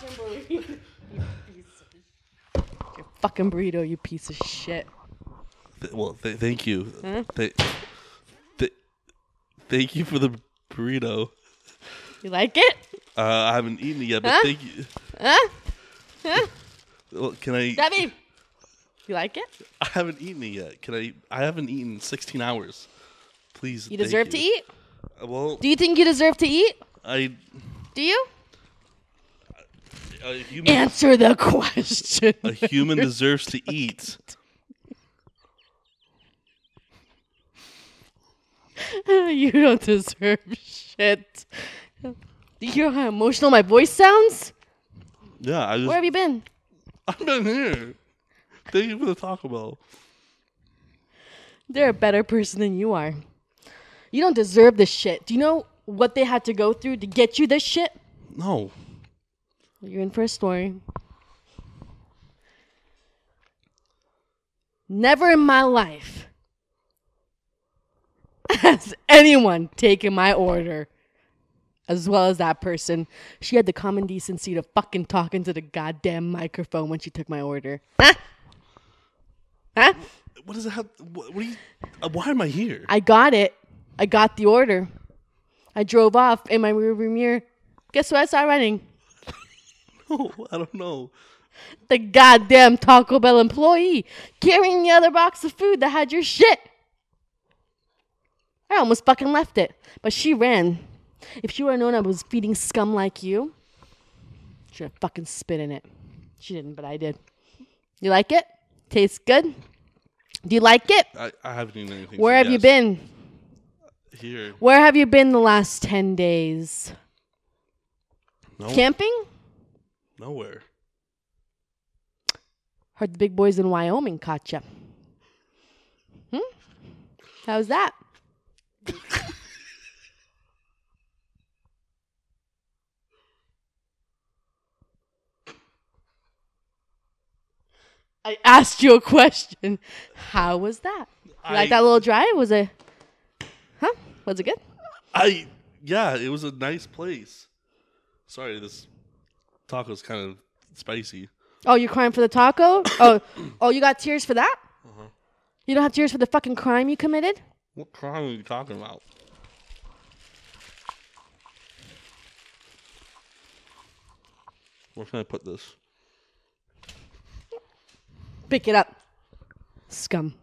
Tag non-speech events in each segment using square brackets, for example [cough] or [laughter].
fucking burrito. you piece of Your fucking burrito, you piece of shit. Th- well, th- thank you. Huh? Th- th- thank you for the burrito. You like it? Uh, I haven't eaten it yet, but Huh? thank you. Huh? Huh? Well, can I? Debbie, you like it? I haven't eaten it yet. Can I? I haven't eaten 16 hours. Please. You thank deserve to you. eat? Uh, Well, Do you think you deserve to eat? I. Do you? Human, Answer the question. a human [laughs] deserves to eat. [laughs] you don't deserve shit. Do you hear how emotional my voice sounds? Yeah, I just. Where have you been? I've been here. Thank you for the Taco Bell. They're a better person than you are. You don't deserve this shit. Do you know what they had to go through to get you this shit? No. You're in for a story. Never in my life [laughs] has anyone taken my order as well as that person. She had the common decency to fucking talk into the goddamn microphone when she took my order. Huh? Huh? What does it have? What, you? Uh, why am I here? I got it. I got the order. I drove off in my rearview mirror. Guess what I saw running? No, [laughs] I don't know. The goddamn Taco Bell employee carrying the other box of food that had your shit. I almost fucking left it, but she ran. If she would have known I was feeding scum like you, she'd have fucking spit in it. She didn't, but I did. You like it? Tastes good? Do you like it? I, I haven't eaten anything. Where have you been? Here. Where have you been the last 10 days? No. Camping? Nowhere. Heard the big boys in Wyoming caught you. Hmm? How's that? I asked you a question. How was that? You like that little drive? Was it? Huh? Was it good? I yeah, it was a nice place. Sorry, this taco's kind of spicy. Oh, you're crying for the taco? [coughs] oh, oh, you got tears for that? Uh-huh. You don't have tears for the fucking crime you committed? What crime are you talking about? Where can I put this? Pick it up. Scum.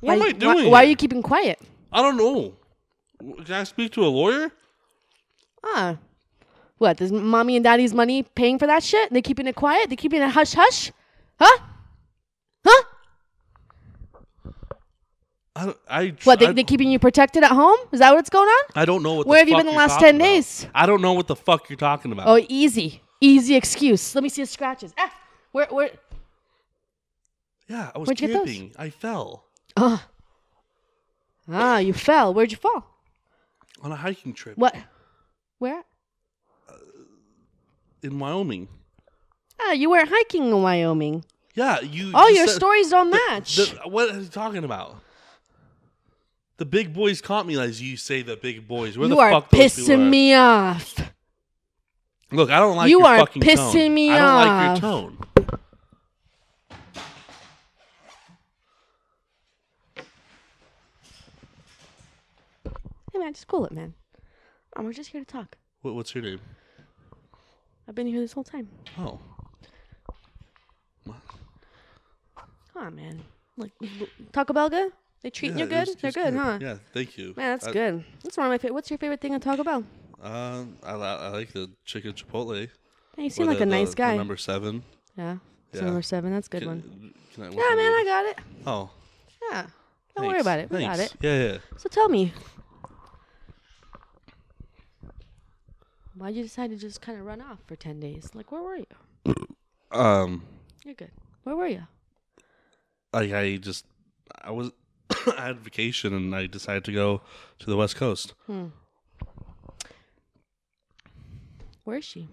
What am why, I doing? Why, why are you keeping quiet? I don't know. Can I speak to a lawyer? Ah. What? Is mommy and daddy's money paying for that shit? They keeping it quiet? They keeping it hush hush? Huh? Huh? I I What? They, I, they keeping you protected at home? Is that what's going on? I don't know what. Where have you been the last 10 about. days? I don't know what the fuck you're talking about. Oh, easy. Easy excuse. Let me see the scratches. Ah, where, where? yeah, I was Where'd you get those? camping. I fell Ah. Ah, you fell. Where'd you fall? On a hiking trip What? Where? in Wyoming. Ah, you weren't hiking in Wyoming. Yeah, you. All you your said- stories don't the- match. the- what are you talking about? The big boys caught me as you say the big boys. Where you the are fuck pissing me off. Look, I don't like You your are fucking pissing tone. me I don't like off. your tone. Man, just cool it, man. Um, we're just here to talk. What, what's your name? I've been here this whole time. Oh, Come on, man. Like Taco Bell good? They treating Yeah, you it good? was- They're good, huh? Yeah, thank you. Man, that's I- good. That's one of my favorite. What's your favorite thing at Taco Bell? Um, I, li- I like the chicken chipotle. Hey, you seem Or like the- a nice the- the guy. number seven. yeah. So Yeah. number seven. That's a good Can- one. can I- Yeah, man? I got it. Oh, Yeah. Don't worry about it. We got Thanks. it. Yeah, yeah. So tell me, why'd you decide to just kind of run off for ten days? Like, where were you? [clears throat] Um, You're good. Where were you? like I just, I was, [coughs] I had vacation and I decided to go to the West Coast. Hmm. Where is she?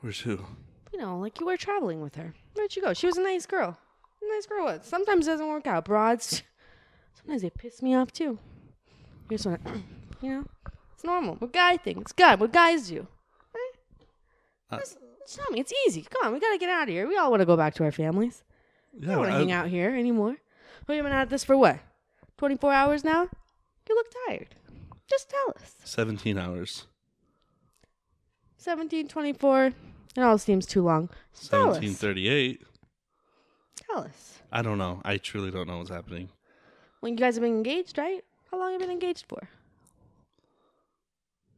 Where's who? You know, like you were traveling with her. Where'd she go? She was a nice girl. A nice girl was. Sometimes it doesn't work out. Broads, [laughs] sometimes they piss me off too. You just want to, [coughs] you know, normal. We're guy thing. It's guy. What guys do. Uh, Just, just tell me. It's easy. Come on. We got to get out of here. We all want to go back to our families. We yeah, don't want to hang out here anymore. We've been at this for what? 24 hours now? You look tired. Just tell us. 17 hours. 17, 24. It all seems too long. Just tell us. 1738. Tell us. I don't know. I truly don't know what's happening. Well, you guys have been engaged, right? How long have you been engaged for?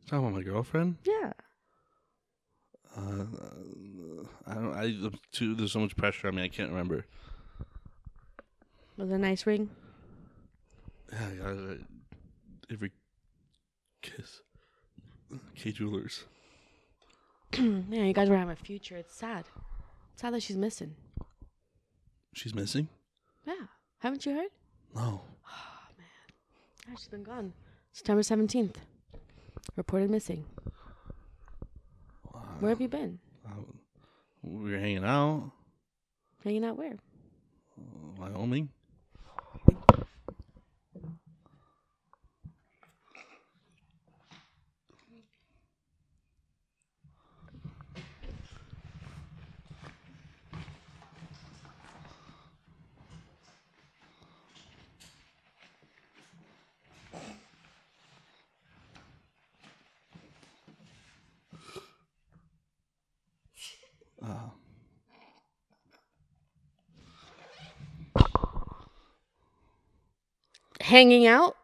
Talking about my girlfriend? Yeah. Uh, I don't. I too. There's so much pressure on me. I can't remember. Was it a nice ring? Yeah, I got it. Every kiss. Kay Jewelers. [clears throat] yeah, you guys were having a future. It's sad. It's sad that she's missing. She's missing. Yeah. Haven't you heard? No. Oh man, yeah, she's been gone. September 17th. Reported missing. Where have you been? Um, we were hanging out. Hanging out where? Wyoming. Hanging out?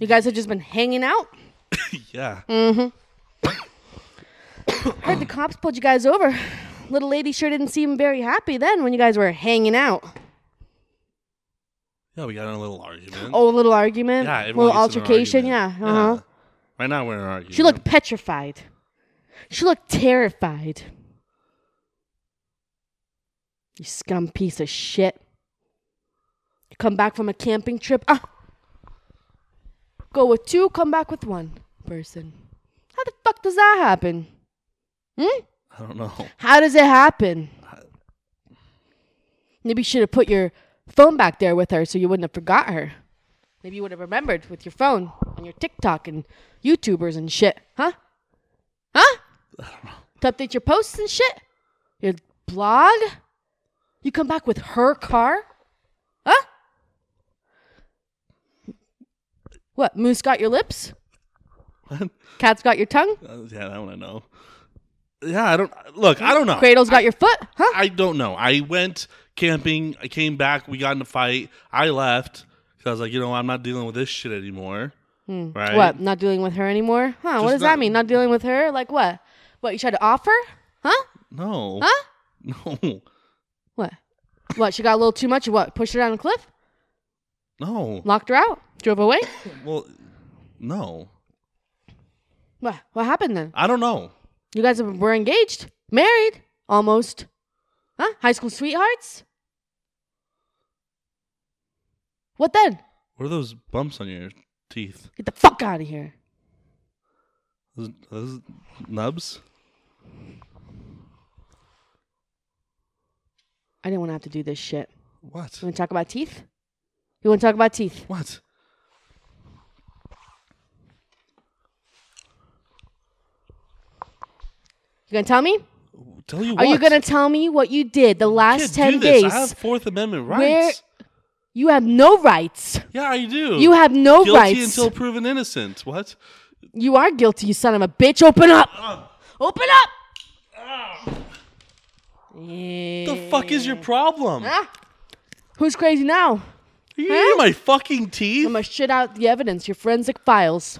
You guys have just been hanging out? [laughs] yeah. Mm-hmm. [coughs] Heard the cops pulled you guys over. Little lady sure didn't seem very happy then when you guys were hanging out. Yeah, we got in a little argument. Oh, a little argument? yeah, everyone little gets in an altercation? Yeah. argument. Uh huh. Right now we're in an argument. She looked petrified. She looked terrified. You scum piece of shit. You come back from a camping trip. Ah. Go with two, come back with one person. How the fuck does that happen? Hmm? I don't know. How does it happen? Maybe you should have put your phone back there with her so you wouldn't have forgot her. Maybe you would have remembered with your phone and your TikTok and YouTubers and shit. Huh? Huh? To update your posts and shit? Your blog? You come back with her car? Huh? What? Moose got your lips? What? Cat's got your tongue? Uh, yeah, that one I know. Yeah, I don't. Look, I don't know. Cradle's got your foot? Huh? I don't know. I went camping. I came back. We got in a fight. I left because I was like, you know, I'm not dealing with this shit anymore. Right? Hmm. What? Not dealing with her anymore? Huh? what Just does that mean? Not dealing with her? Like what? What? You tried to offer? Huh? No. Huh? [laughs] No. What? What? She got a little too much? Or what? Pushed her down a cliff? No. Locked her out? Drove away? [coughs] Well, no. What? What happened then? I don't know. You guys were engaged, married, almost. Huh? High school sweethearts? What then? What are those bumps on your teeth? Get the fuck out of here. Those, those nubs? I didn't want to have to do this shit. What? You want to talk about teeth? You want to talk about teeth? What? You gonna tell me? Tell you What? Are you gonna tell me what you did the last Can't do ten this. days? I have Fourth Amendment rights. Where- You have no rights. Yeah, I do. You have no Guilty rights. until proven innocent. What? You are guilty, you son of a bitch. Open up. Open up. The fuck is your problem? Ah. Who's crazy now? You Huh? eating my fucking teeth? I'm gonna shit out the evidence, your forensic files.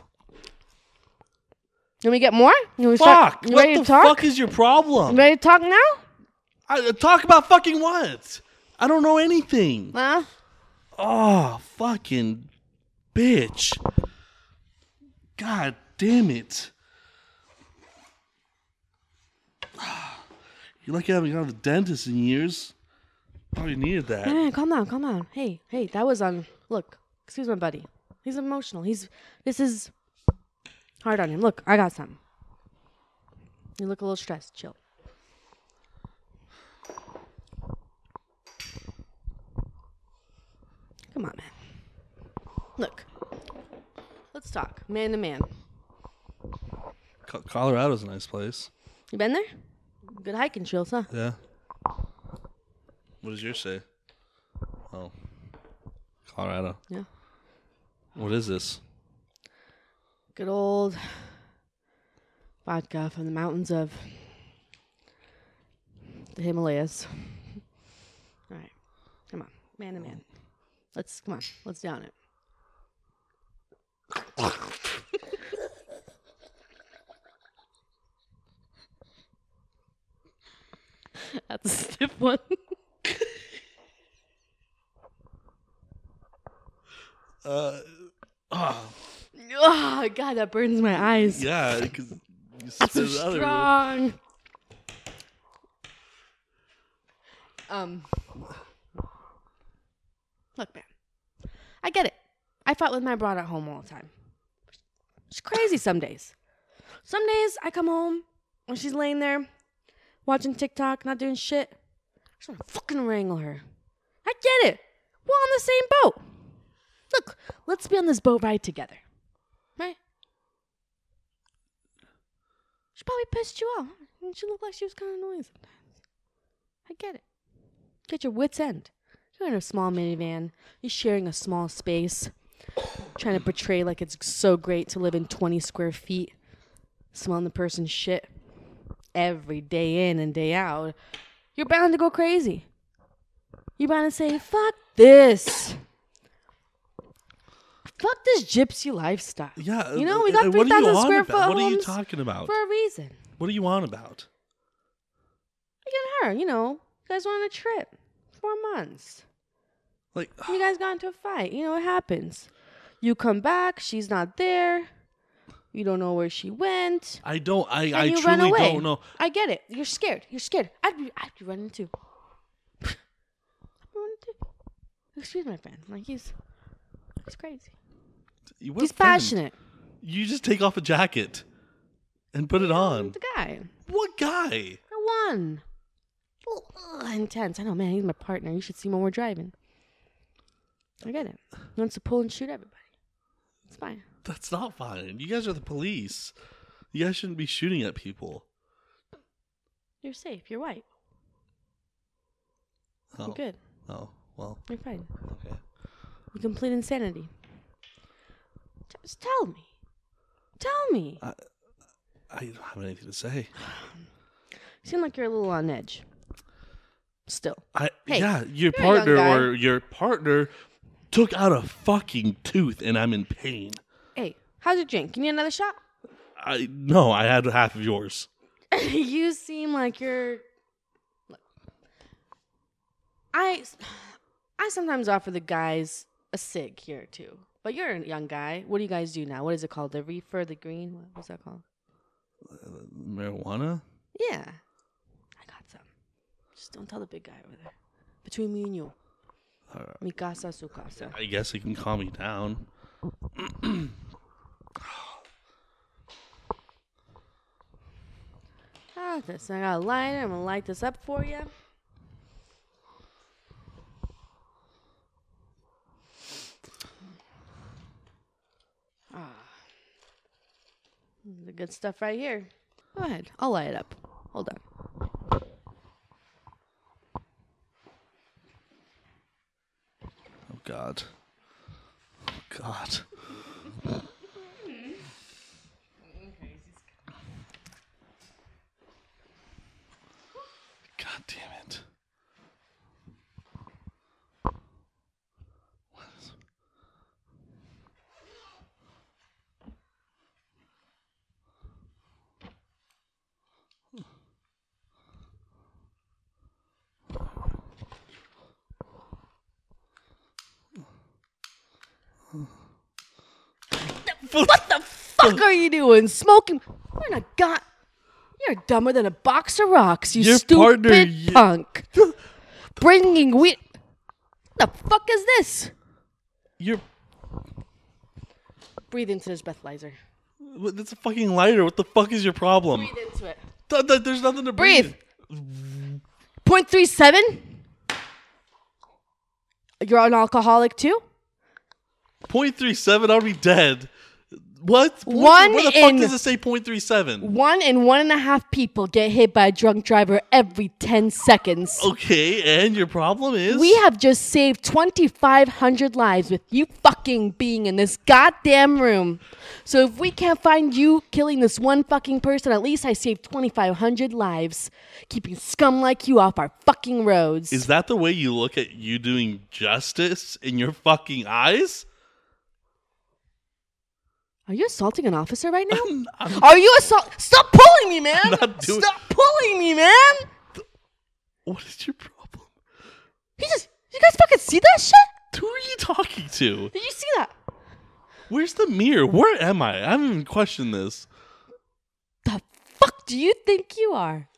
Let me get more? Wanna start- Fuck! You What ready the to talk? fuck is your problem? You ready to talk now? I, uh, talk about fucking what? I don't know anything. Huh? Oh, fucking bitch. God damn it. [sighs] You're lucky I haven't gone to the dentist in years. Probably needed that. Hey, man, calm down, calm down. Hey, hey, that was on. Look, excuse my buddy. He's emotional. He's. This is hard on him. Look, I got something. You look a little stressed. Chill. Come on, man. Look. Let's let's talk man to man. Co- Colorado's a nice place. You been there? Good hiking trails, huh? Yeah. What does yours say? Oh, Colorado. Yeah. What is this? Good old vodka from the mountains of the Himalayas. All right, come on, man to man. Let's come on, let's down it. [laughs] That's a stiff one. [laughs] Uh, ah, oh God, that burns my eyes. yeah, because you That's so it out everywhere. strong. Um, look, man, I get it. I fight with my broad at home all the time. It's crazy some days. Some days I come home and she's laying there watching TikTok, not doing shit. I just want to fucking wrangle her. I get it. We're on the same boat. Look, let's be on this boat ride together. Right? She probably pissed you off. She looked like she was kind of annoying sometimes. I get it. Get your wits' end. You're in a small minivan. You're sharing a small space. Trying to portray like it's so great to live in 20 square feet. Smelling the person's shit every day in and day out. You're bound to go crazy. You're bound to say, fuck this. Fuck this gypsy lifestyle. Yeah, You know, uh, we got uh, what you 3,000 square about? foot What are you homes talking about? For a reason. What are you on about? You and her, you know, you guys went on a trip. Four months. Like, You guys got into a fight. You know, it happens. You come back, she's not there. You don't know where she went. I don't. I, I you run truly don't know. I get it. You're scared. You're scared. I'd be, I'd be running too. [laughs] I'd be running too. Excuse my friend. Like he's, he's crazy. What he's passionate. You just take off a jacket and put it on. The guy. What guy? The one. Ugh, intense. I know, man. He's my partner. You should see him when we're driving. I get it. He wants to pull and shoot everybody. It's fine. That's not fine. You guys are the police. You guys shouldn't be shooting at people. You're safe. You're white. Oh, You're good. oh, well, You're fine. okay. You complete insanity. Just tell me. Tell me. I don't have anything to say. You [sighs] seem like you're a little on edge. Still. I Hey, yeah, your a young partner guy. or your partner took out a fucking tooth, and I'm in pain. Hey, how's your drink? Can you need another shot? I no, I had half of yours. [laughs] [laughs] you seem like you're. Look, I, [sighs] I sometimes offer the guys a cig here too. But you're a young guy. What do you guys do now? What is it called? The reefer, the green? What- What's that called? Marijuana? Yeah, I got some. Just don't tell the big guy over there. Between me and you. Uh, Mi casa, su casa. I guess you can calm me down. [clears throat] Ah, this. I got a lighter. I'm gonna light this up for you. The good stuff right here. Go ahead. I'll light it up. Hold on. Oh God. Oh God. What the fuck are you doing? Smoking? You're not god. You're dumber than a box of rocks. You Your stupid partner, punk. [laughs] Bringing weed. The fuck is this? You're. Breathe into this breathalyzer. what- That's a fucking lighter. What the fuck is your problem? Breathe into it. Th- th- there's nothing to Breathe. breathe. Point three seven. You're an alcoholic too. Point three seven. I'll be dead. What? Point- One Where the in- fuck does it say point three seven? One and one and a half people get hit by a drunk driver every 10 seconds. Okay, and your problem is We have just saved 2,500 lives with you fucking being in this goddamn room. So if we can't find you killing this one fucking person, at least I saved 2,500 lives, keeping scum like you off our fucking roads. Is that the way you look at you doing justice in your fucking eyes? Are you assaulting an officer right now? I'm- Are you assault? Stop pulling me, man! not doing- Stop pulling me, man! what is your problem? He just, you guys fucking see that shit? Who are you talking to? Did you see that? Where's the mirror? Where am I? I haven't even questioned this. The fuck do you think you are?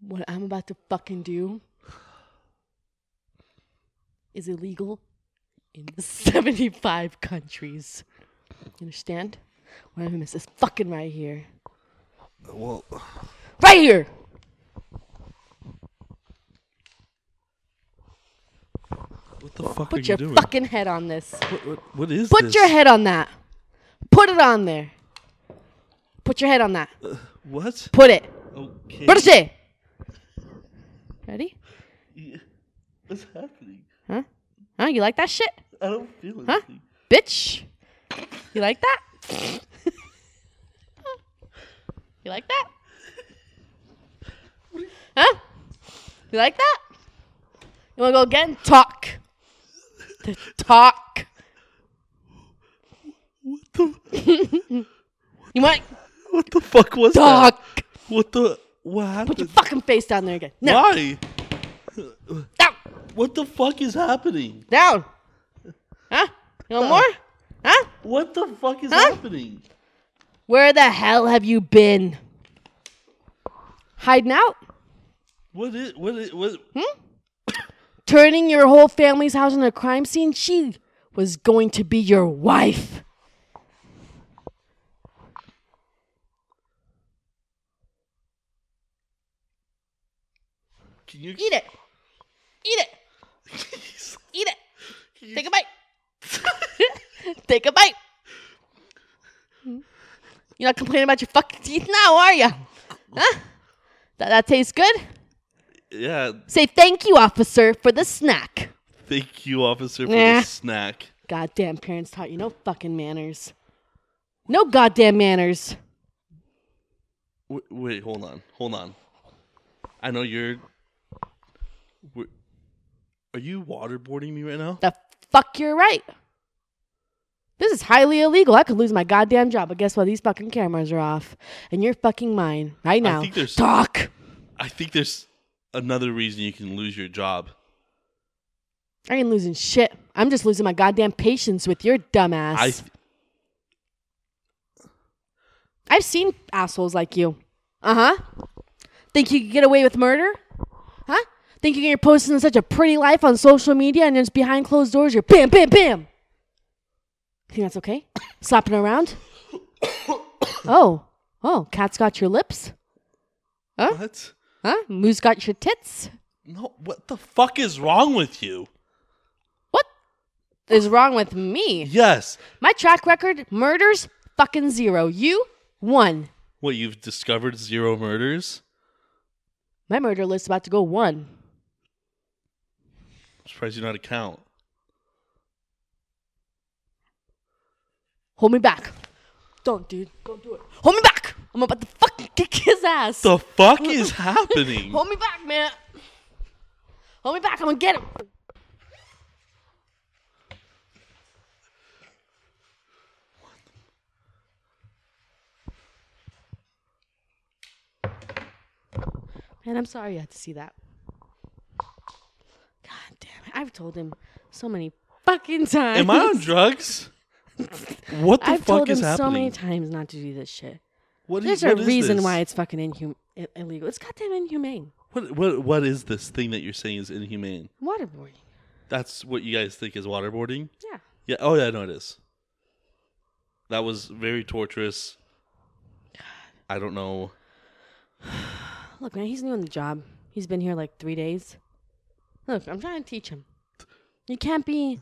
What I'm about to fucking do is illegal in [laughs] 75 countries. You understand? One of them is this fucking right here. Well, Right here! what the fuck are Put you your doing? fucking head on this. What, what, what is Put this? your head on that. Put it on there. Put your head on that. Uh, what? Put it. Okay. Put it. Ready? What's happening? Huh? Huh? You like that shit? I don't feel Huh? Bitch. You like that? you like that? Huh? You like that? You wanna go again? Talk. Talk. What the? [laughs] You want What the fuck was that? talk? that? What the? What Put your happened? fucking face down there again. No. Why? Down. What the fuck is happening? Down. Huh? You want more? Huh? What the fuck is Huh? happening? Where the hell have you been? Hiding out? What is what is what? Hmm? Turning your whole family's house into a crime scene? She was going to be your wife. Can you Eat it. Eat it. [laughs] Eat it. Take a bite. [laughs] Take a bite. You're not complaining about your fucking teeth now, are you? Huh? That, that tastes good? Yeah. Say thank you, officer, for the snack. Thank you, officer, for Nah. the snack. Goddamn parents taught you no fucking manners. No goddamn manners. Wait, wait, hold on, hold on. I know you're. Are you waterboarding me right now? The fuck you're right. This is highly illegal. I could lose my goddamn job, but guess what? These fucking cameras are off. And you're fucking mine right now. I think there's- Talk. I think there's another reason you can lose your job. I ain't losing shit. I'm just losing my goddamn patience with your dumbass. I I've seen assholes like you. Uh huh. Think you could get away with murder? Huh? Think you're posting such a pretty life on social media and then behind closed doors you're bam, bam, bam. Think that's okay? Slapping around? oh. Oh, cat's got your lips? what? Huh? Moose got your tits? No, what the fuck is wrong with you? What is wrong with me? Yes. My track record, murders, fucking zero. You, one. What you've discovered zero murders? My murder list about to go one. I'm surprised you know how to count. Hold me back. Don't, dude. Don't do it. Hold me back. I'm about to fucking kick his ass. The fuck is happening? [laughs] Hold me back, man. Hold me back. I'm gonna get him. Man, I'm sorry you had to see that. God damn it. I've told him so many fucking times. Am I on drugs? What the I've fuck told him is happening? so many times not to do this shit. What is, There's a what is reason this? why it's fucking inhum- illegal. It's goddamn inhumane. What, what what is this thing that you're saying is inhumane? Waterboarding. That's what you guys think is waterboarding? Yeah. Yeah. Oh yeah, I know it is. That was very torturous. God. I don't know. [sighs] Look, man, he's new on the job. He's been here like three days. Look, I'm trying to teach him. You can't be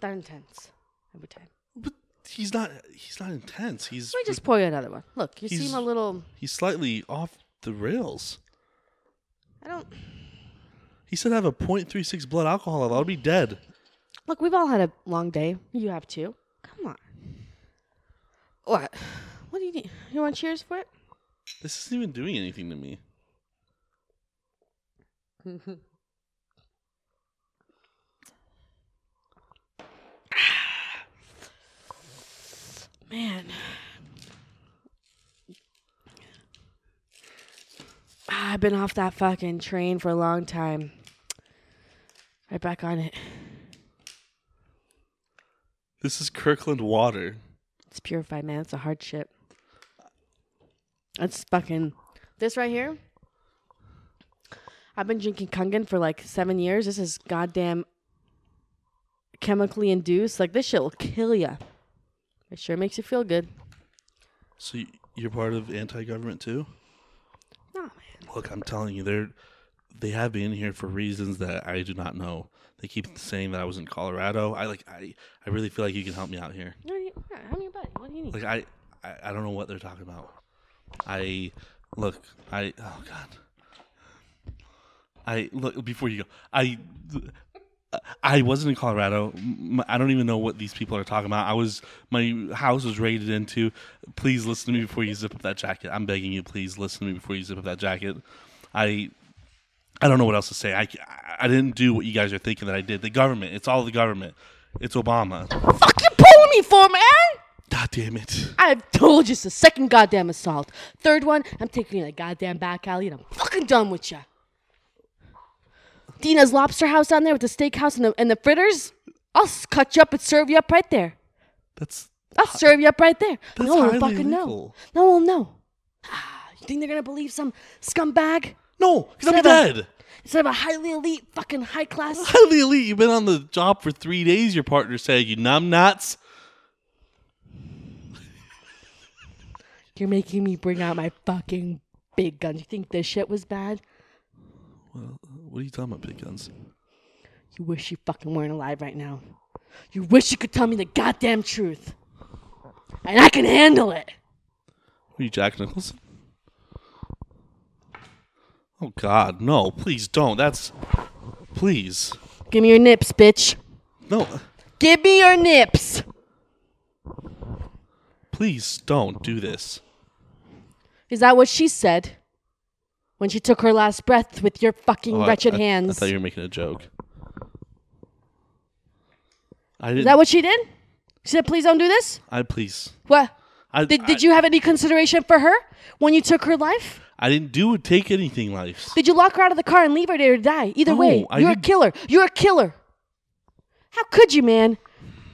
that intense every time. But he's not. He's not intense. He's Let me just pour you another one. Look, you He's- seem a little. he's slightly off the rails. I don't. He said I have a 0.36 blood alcohol level. I'll be dead. Look, we've all had a long day. You have too. Come on. What? What do you need? You want cheers for it? This isn't even doing anything to me. [laughs] Man. Ah, I've been off that fucking train for a long time. Right back on it. This is Kirkland water. It's purified, man. It's a hardship. It's fucking. This right here. I've been drinking Kangen for like seven years. This is goddamn chemically induced. Like this shit will kill you. It sure makes you feel good. So y- you're part of anti-government too? No, man. Look, I'm telling you, they're they have been here for reasons that I do not know. They keep saying that I was in Colorado. I like I I really feel like you can help me out here. What do you, yeah, I'm your buddy. What do you need? Like I I, I don't know what they're talking about. I look, I oh god. I look before you go. I I wasn't in Colorado. I don't even know what these people are talking about. I was my house was raided into. Please listen to me before you zip up that jacket. I'm begging you. Please listen to me before you zip up that jacket. I I don't know what else to say. I I didn't do what you guys are thinking that I did. The government. It's all the government. It's Obama. fuck you pulling me for, man? God damn it. I've told you it's the second goddamn assault. Third one, I'm taking you to the goddamn back alley and I'm fucking done with you. Dina's Lobster House down there with the steakhouse and the, and the fritters. I'll cut you up and serve you up right there. That's I'll serve you up right there. That's no one will fucking know. No one will know. Ah, You think they're gonna believe some scumbag no, because I'm Instead of a- dead. instead of a highly elite, fucking high class? [laughs] Highly elite. You've been on the job for three days. Your partner said you numbnuts. You're making me bring out my fucking big guns. You think this shit was bad? What are you talking about, big guns? You wish you fucking weren't alive right now. You wish you could tell me the goddamn truth. And I can handle it. Are you Jack Nicholson? Oh God, no! Please don't. That's please Give me your nips, bitch. no. Give me your nips. Please don't do this. Is that what she said? When she took her last breath with your fucking Oh, I- wretched I, I, hands. thought you were making a joke. I didn't. Is that what she did? She said, please don't do this? I please. What? I Did, did I, you have any consideration for her when you took her life? I didn't do take anything, life. Did you lock her out of the car and leave her there to die? Either No, way, I you're a didn't- killer. You're a killer. How could you, man?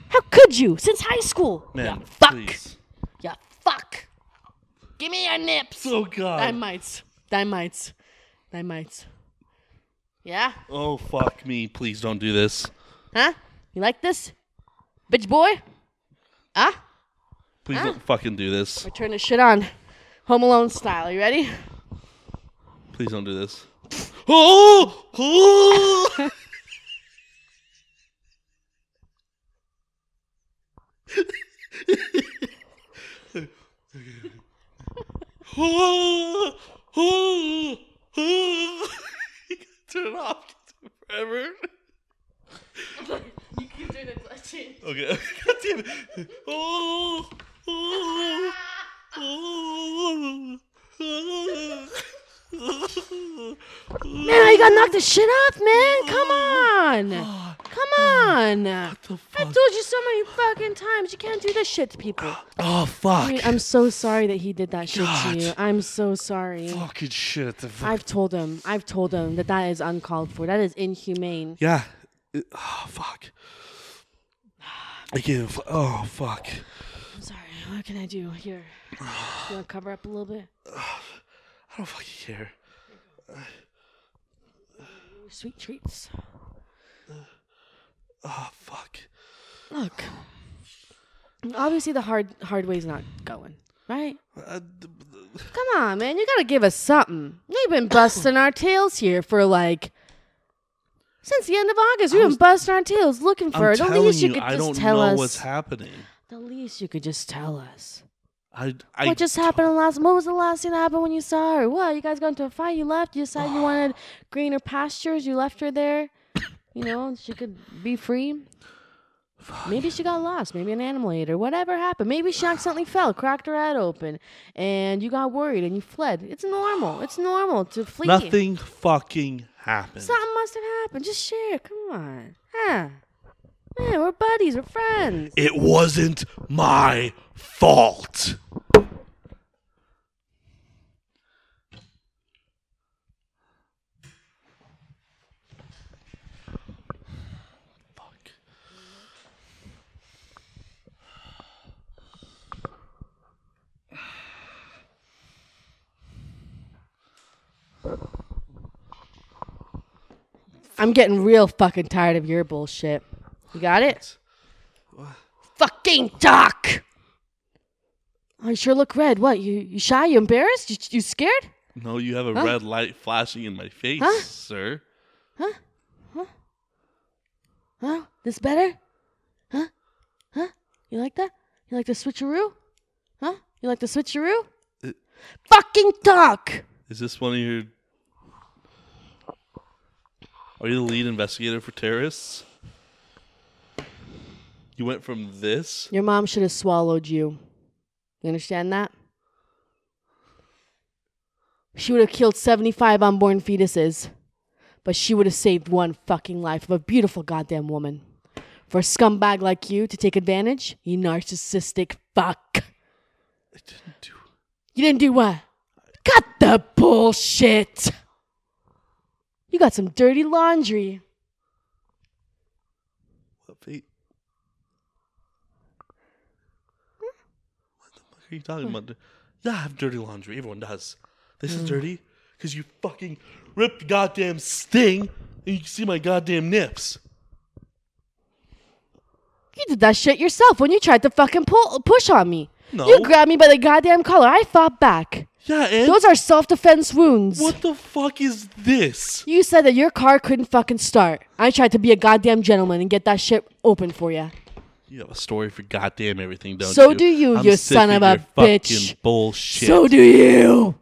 How could you? Since high school. Man, Yeah, fuck. please. Yeah, fuck. Give me your nips. Oh God. Dynamites. Dynamites. Dynamites. Yeah? oh fuck me! Please don't do this. Huh? You like this? Bitch boy? Huh? Please don't fucking do this. Or turn this shit on. Home Alone style. You ready? Please don't do this. [laughs] Oh! oh! [laughs] oh! [laughs] Oh! Oh! Turn it off forever. You keep doing it. Okay. [laughs] God damn it. Oh! Oh! Oh! Oh! Man, you gotta knock this shit off, man. Come on. [sighs] [sighs] [sighs] On. I the told you so many fucking times. You can't do this shit to people. Oh fuck! Dude, I'm so sorry that he did that shit God. to you. I'm so sorry. Fucking shit! Fuck. I've told him. I've told him that that is uncalled for. That is inhumane. Yeah. It- oh fuck. I give. Oh fuck. I'm sorry. What can I do here? You want to cover up a little bit? I don't fucking care. Sweet treats. Oh fuck. Look. Obviously, the hard hard way's not going, right? Uh, th- th- Come on, man. You gotta give us something. We've been busting our tails here for like Since the end of August, we've been was- busting our tails looking for I'm her. The telling least you you, could I just don't tell know us. what's happening. the least you could just tell us. I, I what just happened last? What was the last thing that happened when you saw her? What? You guys got into a fight? You left? You decided you [sighs] wanted greener pastures? You left her there? You know, she could be free. Maybe she got lost. Maybe an animal ate her. Whatever happened. Maybe she accidentally fell, cracked her head open, and you got worried and you fled. It's normal. It's normal to flee. Nothing fucking happened. Something must have happened. Just share. Come on. Huh? Man, we're buddies. We're friends. It wasn't my fault. I'm getting real fucking tired of your bullshit. You got it? Fucking talk. I sure look red. What? You you shy? You embarrassed? You, you scared? No, you have a Huh? red light flashing in my face, Huh? sir. Huh? Huh? Huh? This better? Huh? Huh? You like that? You like the switcheroo? Huh? You like the switcheroo? Uh, Fucking talk. Is this one of your? Are you the lead investigator for terrorists? You went from this. Your mom should have swallowed you. You understand that? She would have killed 75 unborn fetuses, but she would have saved one fucking life of a beautiful goddamn woman. For a scumbag like you to take advantage, you narcissistic fuck. I didn't do. You didn't do what? Cut the bullshit. You got some dirty laundry. What? What the fuck are you talking about? Yeah, I have dirty laundry. Everyone does. This is mm. dirty because you fucking ripped the goddamn sting and you can see my goddamn nips. You did that shit yourself when you tried to fucking pull push on me. No. You grabbed me by the goddamn collar. I fought back. Yeah, and Those are self defense wounds. what the fuck is this? You said that your car couldn't fucking start. I tried to be a goddamn gentleman and get that shit open for you. You have a story for goddamn everything, don't you? So you? do you, you sick son of a your fucking bitch. Bullshit. So do you.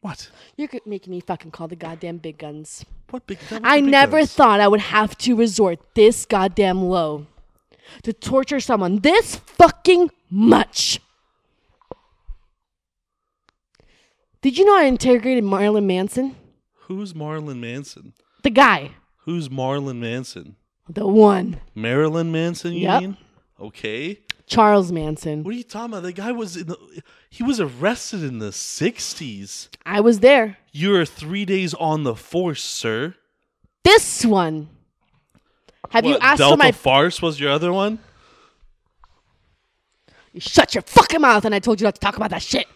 what? You're g- making me fucking call the goddamn big guns. What big? that was I the big never guns. thought I would have to resort this goddamn low to torture someone this fucking much. Did you know I interrogated Marilyn Manson? Who's Marlon Manson? The guy. Who's Marlon Manson? The one. Marilyn Manson, you Yep. mean? Okay. Charles Manson. What are you talking about? The guy was in the. He was arrested in the '60s. I was there. You were three days on the force, sir. This one. Have you asked Delta for my farce was your other one? You shut your fucking mouth and I told you not to talk about that shit.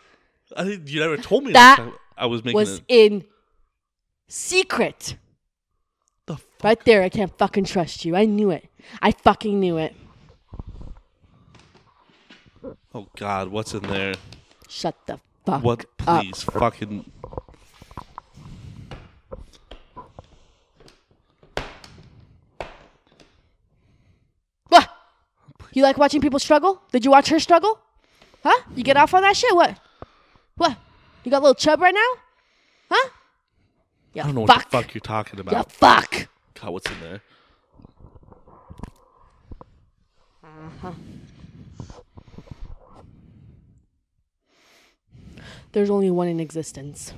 I didn't, you never told me That. I was making Was it. in secret. The fuck? Right there, I can't fucking trust you. I knew it. I fucking knew it. Oh God, what's in there? Shut the fuck up. What? up. Please, fucking. What? You like watching people struggle? Did you watch her struggle? Huh? You get off on that shit? What? What? You got a little chub right now? Huh? Yeah, I don't know fuck. what the fuck you're talking about. Yeah, fuck. God, what's in there? Uh-huh. There's only one in existence.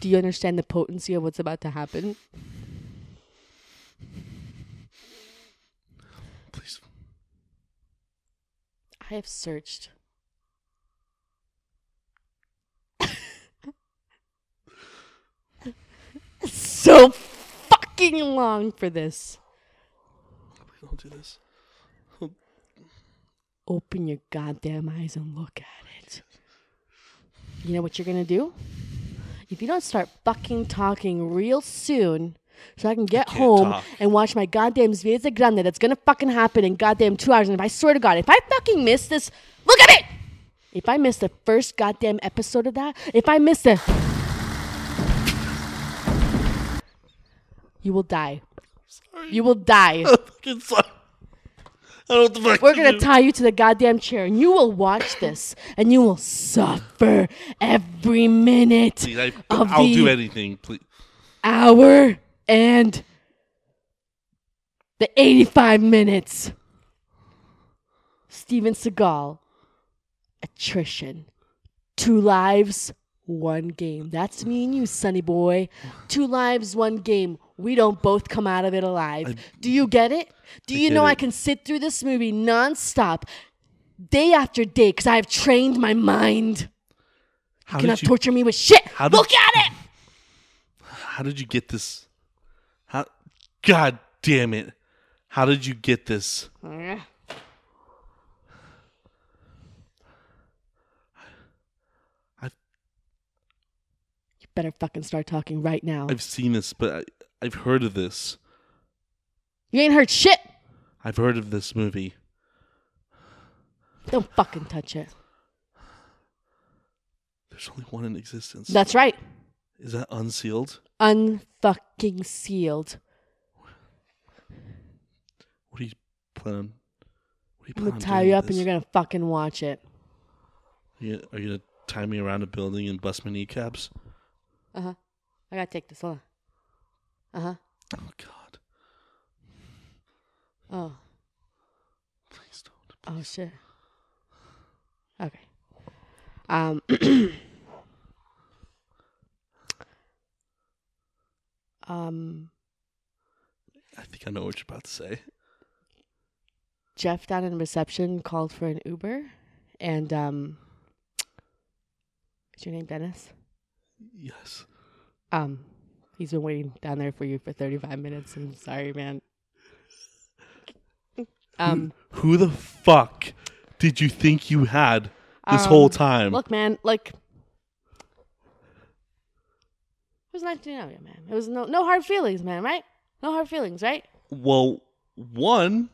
Do you understand the potency of what's about to happen? Please. I have searched. [laughs] so fucking long for this. Please don't do this. Open your goddamn eyes and look at it. You know what you're gonna do? If you don't start fucking talking real soon, so I can get can't home talk. and watch my goddamn Zvezda Grande that's gonna fucking happen in goddamn two hours. And if I swear to God, if I fucking miss this, look at it! If I miss the first goddamn episode of that, if I miss the. You will die. You will die. [laughs] Fucking sorry. I don't know what the fuck We're to gonna do. tie you to the goddamn chair and you will watch this and you will suffer every minute Please, I, of I'll the do anything. Please. hour and the 85 minutes. Steven Seagal, attrition. Two lives, one game. That's me and you, sonny boy. Two lives, one game. We don't both come out of it alive. Do you get it? Do you get know I can sit through this movie nonstop, day after day, because I have trained my mind? How You cannot you? torture me with shit. How did Look at it. How did you get this? How? God damn it! How did you get this? I've You better fucking start talking right now. I've seen this, but I, I've heard of this. You ain't heard shit. I've heard of this movie. Don't fucking touch it. There's only one in existence. That's right. Is that unsealed? Unfucking sealed. What are you planning? What are you I'm planning gonna tie you up and you're gonna fucking watch it. Are you, are you gonna tie me around a building and bust my kneecaps? Uh huh. I gotta take this. Hold on. Uh huh. Oh God! Oh. Please don't. Oh shit. Okay. Um. [clears throat] um. I think I know what you're about to say. Jeff down in reception called for an Uber, and um. Is your name Dennis? Yes. Um, he's been waiting down there for you for 35 minutes. I'm sorry, man. Um, Who the fuck did you think you had this Um, whole time? look, man, like it was 1990, man. It was no no hard feelings, man. Right? No hard feelings, right? Well, one,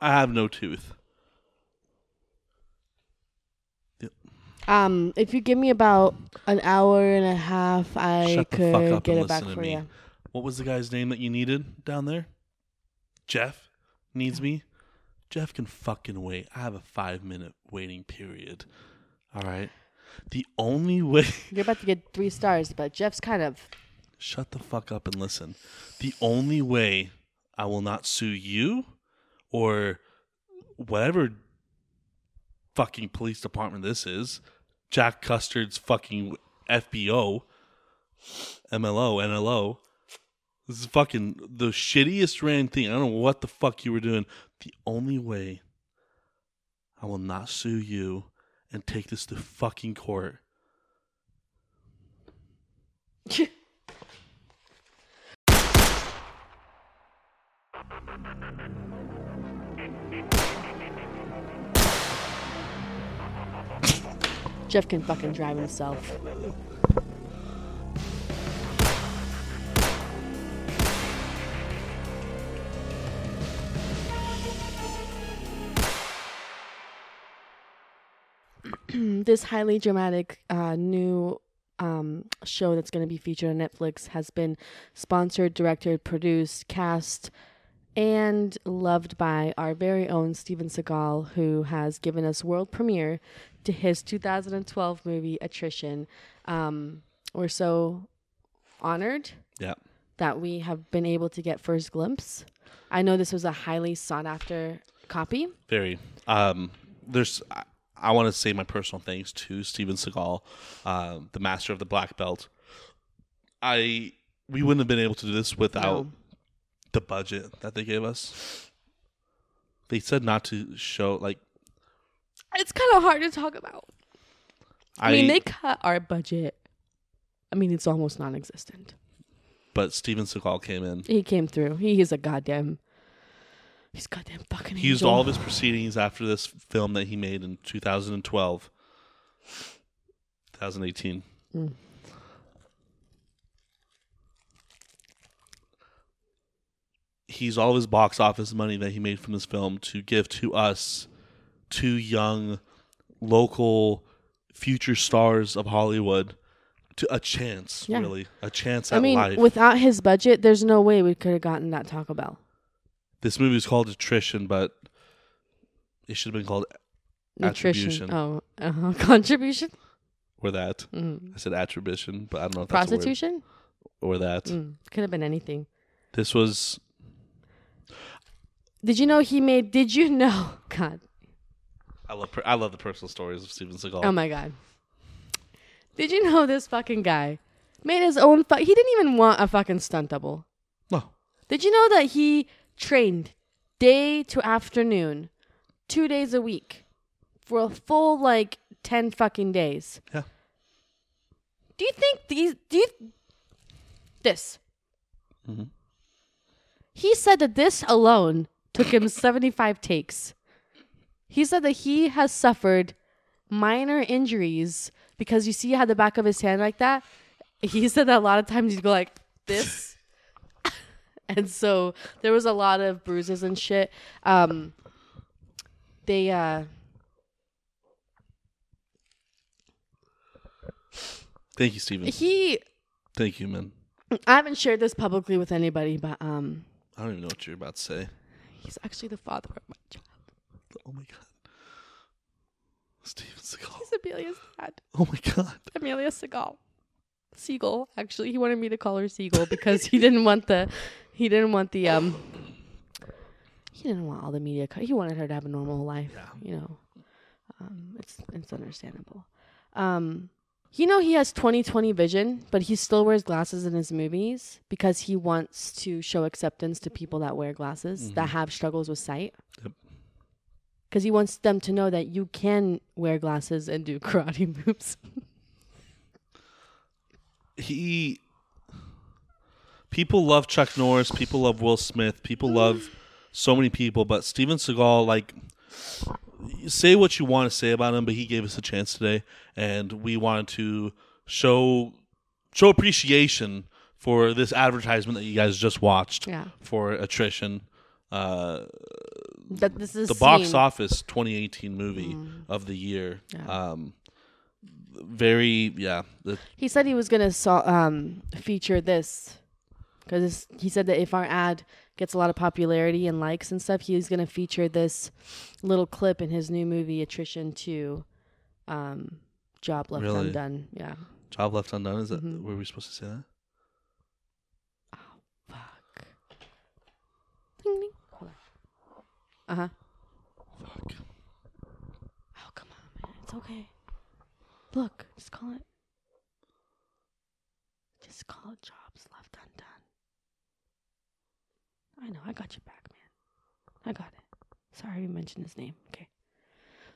I have no tooth. Um, if you give me about an hour and a half, I Shut the could fuck up get and it back listen to for me. you. What was the guy's name that you needed down there? Jeff needs me. Jeff can fucking wait. I have a five minute waiting period. All right. The only [laughs] way. You're about to get three stars, but Jeff's kind of Shut the fuck up and listen. The only way I will not sue you or whatever fucking police department this is, Jack Custard's fucking FBO, MLO, NLO. This is fucking the shittiest ran thing. I don't know what the fuck you were doing. The only way I will not sue you and take this to fucking court [laughs] Jeff can fucking drive himself. [clears throat] this highly dramatic uh, new um, show that's going to be featured on Netflix has been sponsored, directed, produced, cast, and loved by our very own Steven Seagal, who has given us world premiere to his 2012 movie Attrition. Um, we're so honored Yeah. that we have been able to get first glimpse. I know this was a highly sought after copy. Very. Um, there's. I, I want to say my personal thanks to Steven Seagal, uh, the master of the black belt. I we wouldn't have been able to do this without No. The budget that they gave us. They said not to show like It's kind of hard to talk about. I, mean, they cut our budget. I mean, it's almost non-existent. but Steven Seagal came in. He came through. He is a goddamn. He's goddamn fucking. He used angel. all of his proceedings after this film that he made in 2012, 2018. Mm. He's all his box office money that he made from this film to give to us, two young local future stars of Hollywood to a chance, Yeah. really, a chance I at mean, life. without his budget, there's no way we could have gotten that Taco Bell. this movie is called Attrition, but it should have been called Nutrition. Attribution. Oh, uh [laughs] contribution. or that. Mm. I said attribution, but I don't know if that's a word. Prostitution. or that. Mm. Could have been anything. This was Did you know he made? Did you know? [laughs] God. I love per- I love the personal stories of Steven Seagal. Oh my God. Did you know this fucking guy made his own? Fu- he didn't even want a fucking stunt double. no, Did you know that he trained day to afternoon, two days a week, for a full like ten fucking days? Yeah. Do you think these? Do you this? Mhm. He said that this alone took him seventy-five takes. He said that he has suffered minor injuries because you see how the back of his hand like that. He [laughs] said that a lot of times he'd go like this. [laughs] and so there was a lot of bruises and shit. Um they uh thank you, Steven. he Thank you, man. I haven't shared this publicly with anybody, but um I don't even know what you're about to say. He's actually the father of my child. Oh my god, Steven Seagal. He's Amelia's dad. Oh my god. Amelia Seagal. Seagull. Actually, he wanted me to call her Seagull because he didn't want the he didn't want the um he didn't want all the media co- he wanted her to have a normal life, Yeah. you know. Um it's it's understandable. Um you know he has 20/20 vision, but he still wears glasses in his movies because he wants to show acceptance to people that wear glasses that mm-hmm. have struggles with sight. Yep. Cuz he wants them to know that you can wear glasses and do [laughs] karate moves. he people love Chuck Norris, people love Will Smith, people love so many people, but Steven Seagal like say what you want to say about him, but he gave us a chance today and we wanted to show show appreciation for this advertisement that you guys just watched Yeah. for Attrition. Uh, That this is the box seen- office 2018 movie of the year. Yeah. Um, very yeah. The, He said he was gonna so, um, feature this because he said that if our ad gets a lot of popularity and likes and stuff, he's gonna feature this little clip in his new movie Attrition Two, um, Job Left Really? Undone. Yeah. Job left undone. Is that Mhm. were we supposed to say that? Oh fuck. Ding, ding. Hold on. Uh huh. Fuck. Oh come on, man. It's okay. Look, just call it. Just call it Jobs Left Undone. I know, I got your back, man. I got it. Sorry we mentioned his name. Okay.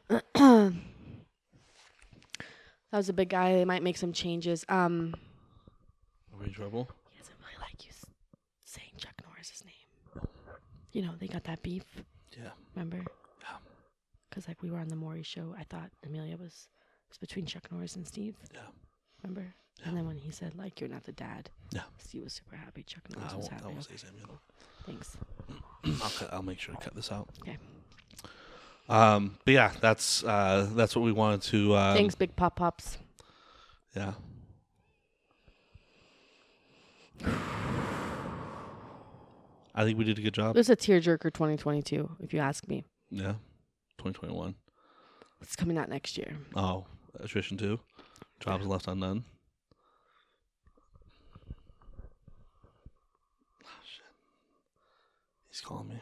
[clears throat] that was a big guy. They might make some changes. Um, Are we in trouble? he doesn't really like you s- saying Chuck Norris's name. You know, they got that beef. Yeah. Remember? Yeah. Because like we were on the Maury show, I thought Amelia was was between Chuck Norris and Steve. Yeah. Remember? And then when he said like you're not the dad, Yeah. Steve was super happy. Chuck I Norris was won't, I happy. won't say Samuel. Thanks. [clears throat] I'll cut, I'll make sure to cut this out. Okay. Um, but yeah, that's uh, that's what we wanted to. Um, Thanks, Big Pop Pops. Yeah. I think we did a good It job. was a tearjerker 2022, if you ask me. Yeah. 2021. It's coming out next year. Oh, attrition two. Jobs left undone. Oh, shit. He's calling me.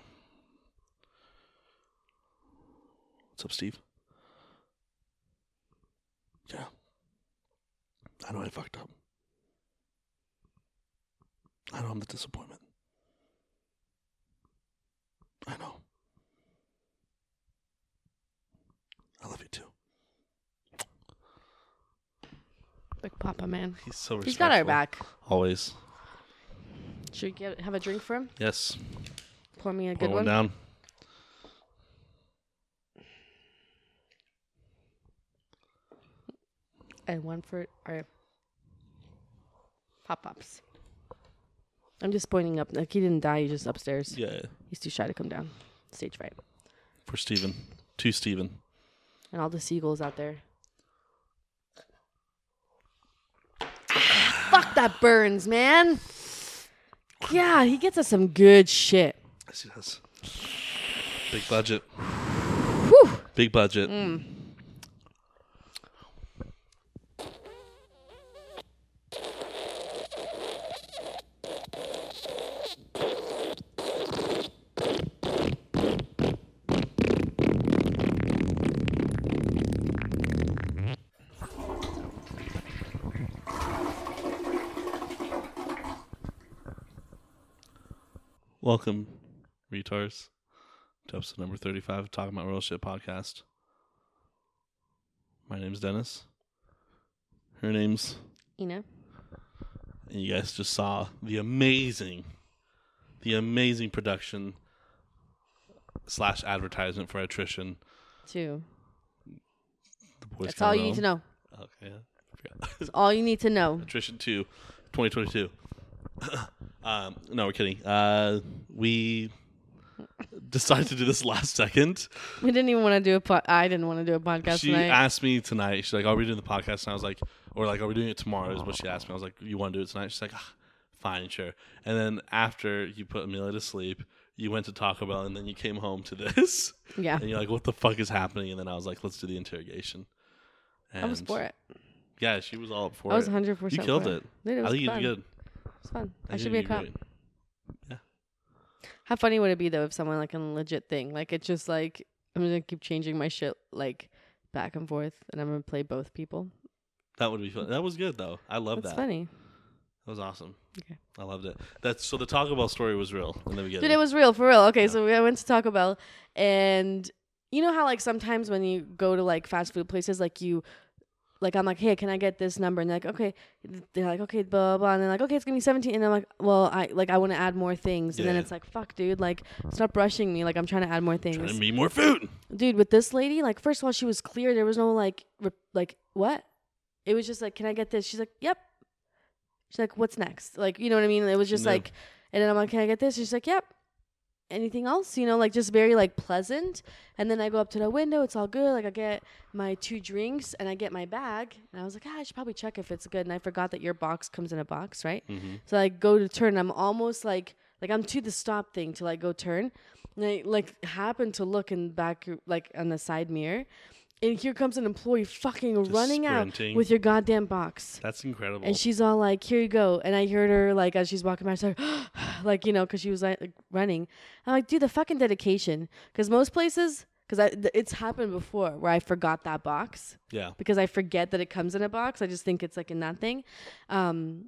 What's up, Steve? Yeah. I know I fucked up. I know I'm the disappointment. I know. I love you too. Big Papa, man. He's so He's got our back. Always. Should we get have a drink for him? Yes. Me a good one down. And one for our Pop Pops. I'm just pointing up. Like he didn't die. He's just upstairs. Yeah. He's too shy to come down. Stage fright. For Steven. To Steven. and all the seagulls out there. [sighs] Fuck that burns, man. Yeah, he gets us some good shit. Yes, he does. Big budget. Whew. Big budget. Mm. Welcome, retards, to episode number 35 of Talking About Real Shit podcast. My name's Dennis. Her name's, You know? and you guys just saw the amazing, the amazing production slash advertisement for attrition. Too. The boys That's all you need to know. Okay, yeah. I forgot. [laughs] That's all you need to know. Attrition 2, 2022. [coughs] um, no, we're kidding. Uh, we decided to do this last second. We didn't even want to do a pod. I didn't want to do a podcast she tonight. asked me tonight. She's like, "Are we doing the podcast?" And I was like, "Or like, are we doing it tomorrow?" Is what she asked me. I was like, "You want to do it tonight?" She's like, ah, "Fine, sure." And then after you put Amelia to sleep, you went to Taco Bell, and then you came home to this, yeah, and you're like, "What the fuck is happening?" And then I was like, "Let's do the interrogation." And I was for it. Yeah, she was all up for it. I was it. 100 percent. You killed it. Dude, it was I think you fun. did good. It's fun. I, think should be a cop. great. How funny would it be though if someone like a legit thing, like it's just like I'm gonna keep changing my shit like back and forth, and I'm gonna play both people. That would be fun. That was good though. I love That's that. funny, That was awesome. Okay. I loved it. That's so the Taco Bell story was real in the beginning. dude. It was real for real. Okay, Yeah. so we, I went to Taco Bell, and you know how like sometimes when you go to like fast food places, like you. Like I'm like, hey, can I get this number? And they're like, okay. They're like, okay, blah blah. And they're like, okay, it's gonna be 17. And I'm like, well, I like I want to add more things. And then it's like, fuck, dude, like stop rushing me. Like I'm trying to add more things. trying to be more food. dude with this lady like first of all she was clear there was no like re- like what it was just like can i get this she's like yep she's like what's next like you know what i mean it was just knew. like and then i'm like can i get this she's like yep anything else you know like just very like pleasant and then i go up to the window it's all good like i get my two drinks and i get my bag and i was like ah, i should probably check if it's good and i forgot that your box comes in a box right Mm-hmm. so I go to turn. I'm almost like like I'm to the stop thing to like go turn. And I like happen to look in back like on the side mirror. And here comes an employee fucking Just running sprinting. out with your goddamn box. That's incredible. And she's all like, "Here you go." And I heard her like as she's walking by, she's like, [gasps] like you know, because she was like, like, running. I'm like, dude, the fucking dedication. Because most places, because th- it's happened before where I forgot that box yeah. because I forget that it comes in a box. I just think it's like in that thing. Um,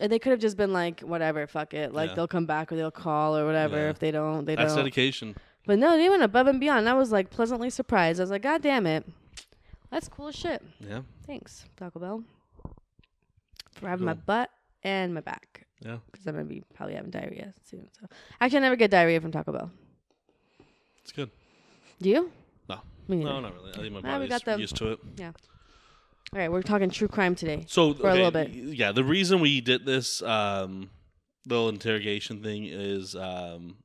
and they could have just been like, whatever, fuck it. Like Yeah. they'll come back or they'll call or whatever. Yeah. If they don't, they That's don't. That's dedication. But no, they went above and beyond. I was like pleasantly surprised. I was like, God damn it, that's cool as shit. Yeah. Thanks, Taco Bell, for having my butt and my back. Yeah. Because I'm gonna be probably having diarrhea soon. So actually, I never get diarrhea from Taco Bell. It's good. Do you? No. No, not really. I think my Ah, body's got the- used to it. Yeah. All right, we're talking true crime today. So For a little bit. Yeah, the reason we did this um, little interrogation thing is um,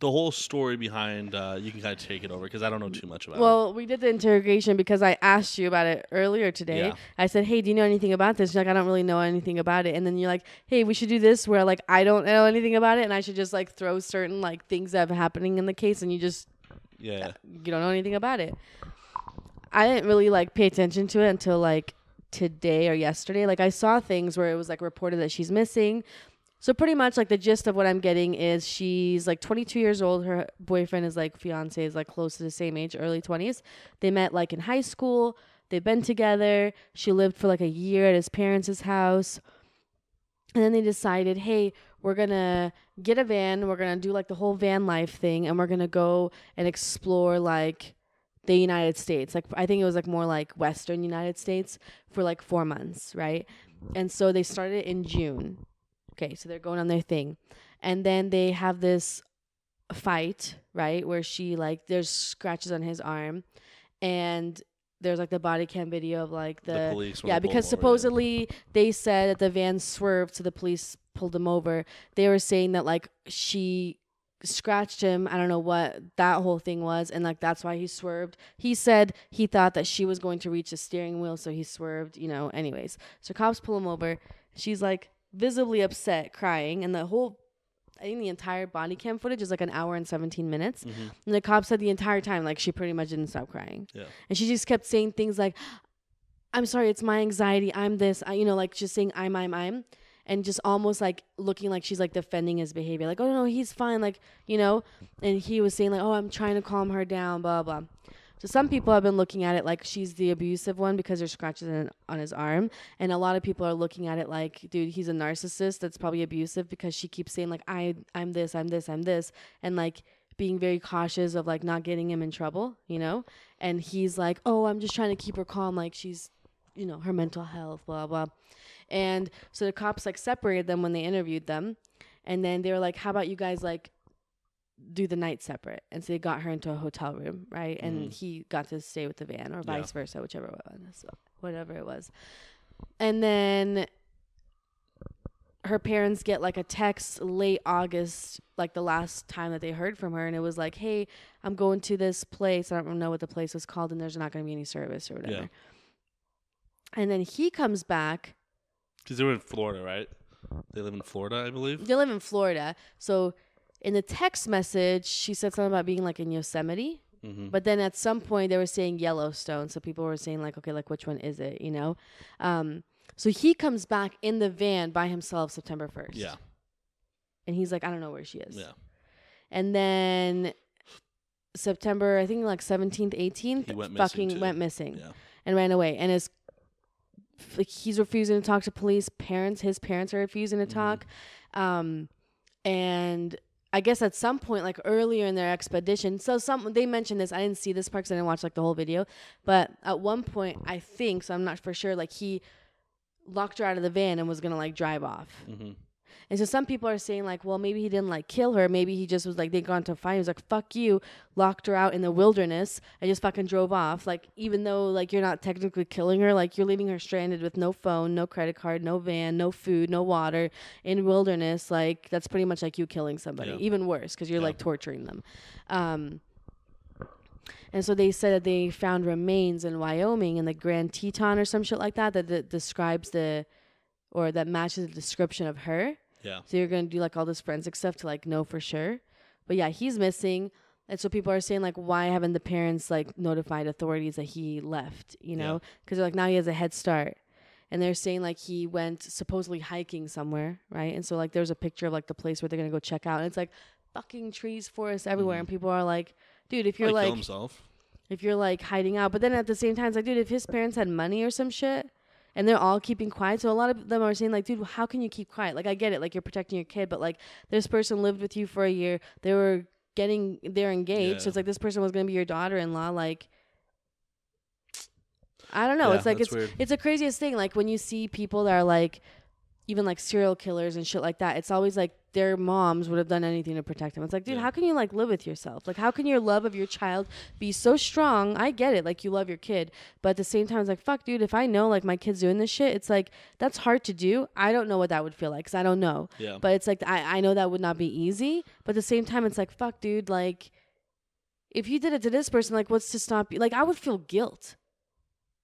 the whole story behind. Uh, you can kind of take it over because I don't know too much about it. Well, we did the interrogation because I asked you about it earlier today. Yeah. I said, "Hey, do you know anything about this?" You're like, "I don't really know anything about it." And then you're like, "Hey, we should do this where like I don't know anything about it, and I should just like throw certain like things that are happening in the case, and you just Yeah. you don't know anything about it." I didn't really like pay attention to it until like today or yesterday. Like I saw things where it was like reported that she's missing. So pretty much like the gist of what I'm getting is she's like 22 years old. Her boyfriend is like fiance is like close to the same age, early 20s. They met like in high school. They've been together. She lived for like a year at his parents' house. And then they decided, hey, we're going to get a van. We're going to do like the whole van life thing. And we're going to go and explore like the United States. Like, I think it was like more like Western United States for like four months, right? And so they started in June. Okay, so they're going on their thing. And then they have this fight, right? Where she like there's scratches on his arm and there's like the body cam video of like the, The police yeah because him over, yeah. supposedly they said that the van swerved so the police pulled him over they were saying that like she scratched him. I don't know what that whole thing was, and like that's why he swerved. He said he thought that she was going to reach the steering wheel, so he swerved. You know. Anyways, so cops pull him over. She's like visibly upset, crying, and the whole. I think the entire body cam footage is like an hour and 17 minutes. Mhm. And the cop said the entire time, like, she pretty much didn't stop crying. Yeah. And she just kept saying things like, I'm sorry, it's my anxiety. I'm this. I, you know, like just saying, I'm, I'm, I'm. And just almost like looking like she's like defending his behavior. Like, oh, no, he's fine. Like, you know? And he was saying, like, oh, I'm trying to calm her down, blah, blah. So some people have been looking at it like she's the abusive one because there's scratches in, on his arm, and a lot of people are looking at it like, dude, he's a narcissist that's probably abusive because she keeps saying like, I, I'm this, I'm this, I'm this, and like being very cautious of like not getting him in trouble, you know. And he's like, oh, I'm just trying to keep her calm, like she's, you know, her mental health, blah blah. And so the cops like separated them when they interviewed them, and then they were like, how about you guys like do the night separate. And so they got her into a hotel room, right? And Mhm. he got to stay with the van or Yeah. vice versa, whichever was, whatever it was. And then her parents get like a text late August, like the last time that they heard from her, and it was like, "Hey, I'm going to this place. I don't know what the place was called, and there's not going to be any service or whatever." Yeah. And then he comes back. Because they were in Florida, right? They live in Florida, I believe. They live in Florida, so in the text message, she said something about being like in Yosemite. Mm-hmm. But then at some point they were saying Yellowstone, so people were saying like, okay, like which one is it? You know. Um, so he comes back in the van by himself September first. Yeah. And he's like, I don't know where she is. Yeah. And then September, I think like seventeenth, eighteenth, He went missing, fucking too. went missing Yeah. and ran away. And his like he's refusing to talk to police. Parents, his parents are refusing to Mhm. talk. Um, and I guess at some point, like earlier in their expedition, so some they mentioned this. I didn't see this part because I didn't watch like the whole video. But at one point, I think so. I'm not for sure. Like he locked her out of the van and was gonna like drive off. Mm-hmm. And so some people are saying like, well, maybe he didn't like kill her. Maybe he just was like they gone to a fight. He was like, fuck you, locked her out in the wilderness. I just fucking drove off. Like even though like you're not technically killing her, like you're leaving her stranded with no phone, no credit card, no van, no food, no water in wilderness. Like that's pretty much like you killing somebody. Yeah. Even worse because you're Yeah. like torturing them. Um, and so they said that they found remains in Wyoming in the Grand Teton or some shit like that that, that describes the or that matches the description of her. Yeah. So you're gonna do like all this forensic stuff to like know for sure. But yeah, he's missing. And so people are saying like, why haven't the parents like notified authorities that he left? You know, because they're like now he has a head start, and they're saying like he went supposedly hiking somewhere, right? And so like there's a picture of like the place where they're gonna go check out, and it's like fucking trees, forests everywhere, Mhm. and people are like, dude, if you're like himself. if you're like hiding out. But then at the same time, it's like, dude, if his parents had money or some shit and they're all keeping quiet, so a lot of them are saying, like, dude, how can you keep quiet? Like, I get it, like, you're protecting your kid, but like, this person lived with you for a year, they were getting, they're engaged, so it's like this person was gonna be your daughter in law, like. I don't know. Yeah, it's like it's weird. it's the craziest thing. Like when you see people that are like, even like serial killers and shit like that. It's always like their moms would have done anything to protect them. It's like, dude, Yeah. how can you like live with yourself? Like, how can your love of your child be so strong? I get it, like you love your kid, but at the same time, it's like, fuck, dude. If I know like my kid's doing this shit, it's like that's hard to do. I don't know what that would feel like because I don't know. Yeah. But it's like I I know that would not be easy. But at the same time, it's like, fuck, dude. Like, if you did it to this person, like, what's to stop you? Like, I would feel guilt.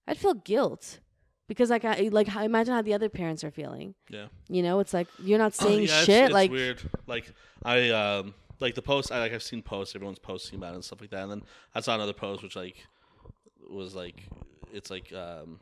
I'd feel guilt because like I like how- imagine how the other parents are feeling. yeah. You know, it's like you're not saying Oh, yeah, it's- shit. It's, like weird. Like I um like the post. I like I've seen posts. Everyone's posting about it and stuff like that. And then I saw another post which like was like it's like um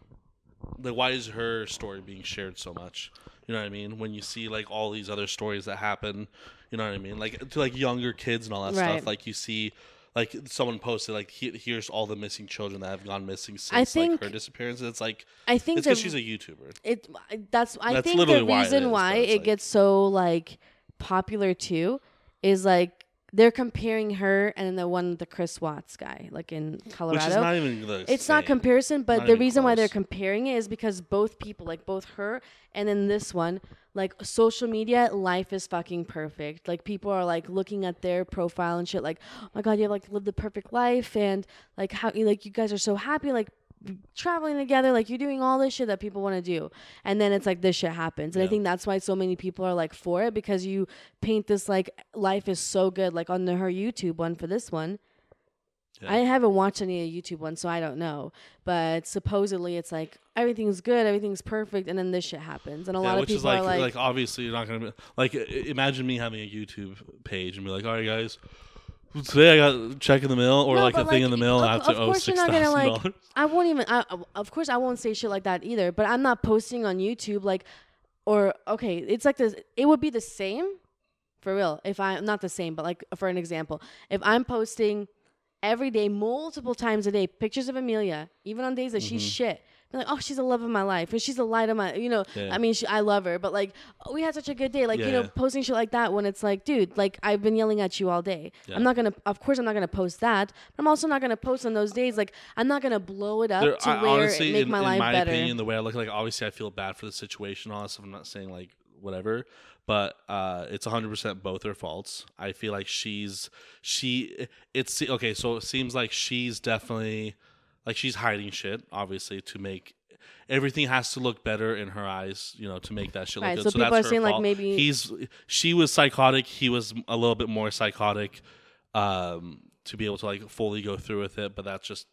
like why is her story being shared so much? You know what I mean? When you see like all these other stories that happen, you know what I mean? Like to like younger kids and all that Right. stuff. Like you see. Like someone posted, like he, here's all the missing children that have gone missing since I think- like her disappearance. It's like I think it's because she's a YouTuber. it that's I That's think the reason why but it's it like- gets so like popular too is like they're comparing her and the one the Chris Watts guy like in Colorado. Which is not even the it's not comparison, but Not the reason why they're comparing it is because both people, like both her and then this one, like social media, life is fucking perfect. Like people are like looking at their profile and shit, like, oh my god, you have like lived the perfect life, and like how you like you guys are so happy. Like traveling together, like you're doing all this shit that people want to do, and then it's like this shit happens, and I think that's why so many people are like for it because you paint this like life is so good, like on the, her YouTube one for this one. Yeah. I haven't watched any of YouTube ones, so I don't know. But supposedly it's like everything's good, everything's perfect, and then this shit happens, and a yeah, lot of people like, are like, like obviously you're not gonna be like imagine me having a YouTube page and be like, all right guys, today I got a check in the mail or No, like a but, thing in the mail of- have to of owe course you're not gonna, like- dollars. I won't even. I, of course, I won't say shit like that either. But I'm not posting on YouTube like, or okay, it's like this. It would be the same, for real. If I'm not the same, but like for an example, if I'm posting every day, multiple times a day, pictures of Amelia, even on days that she's mm-hmm. shit. be Like oh, she's the love of my life, or she's the light of my, you know. Yeah. I mean, she, I love her, but like, oh, we had such a good day, like you know, yeah. posting shit like that when it's like, dude, like I've been yelling at you all day. Yeah. I'm not gonna, of course, I'm not gonna post that. But I'm also not gonna post on those days. Like I'm not gonna blow it up There- to I- where honestly, it make in, my in life my better. opinion, the way I look like, obviously, I feel bad for the situation. and All that stuff. I'm not saying like whatever, but uh, it's 100 percent both her faults. I feel like she's she. It's okay. So it seems like she's definitely like she's hiding shit, obviously, to make. Everything has to look better in her eyes, you know, to make that shit Right, look good. so people that's are her saying, like, maybe- he's she was psychotic. He was a little bit more psychotic, um, to be able to like fully go through with it. But that's just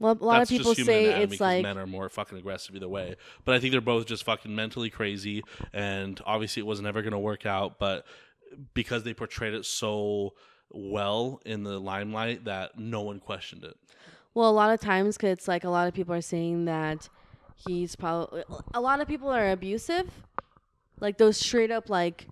a lot that's of people say it's like men are more fucking aggressive either way. But I think they're both just fucking mentally crazy, and obviously it was never gonna work out. But because they portrayed it so well in the limelight that no one questioned it. Well, a lot of times, cause it's like a lot of people are saying that he's probably a lot of people are abusive, like those straight up like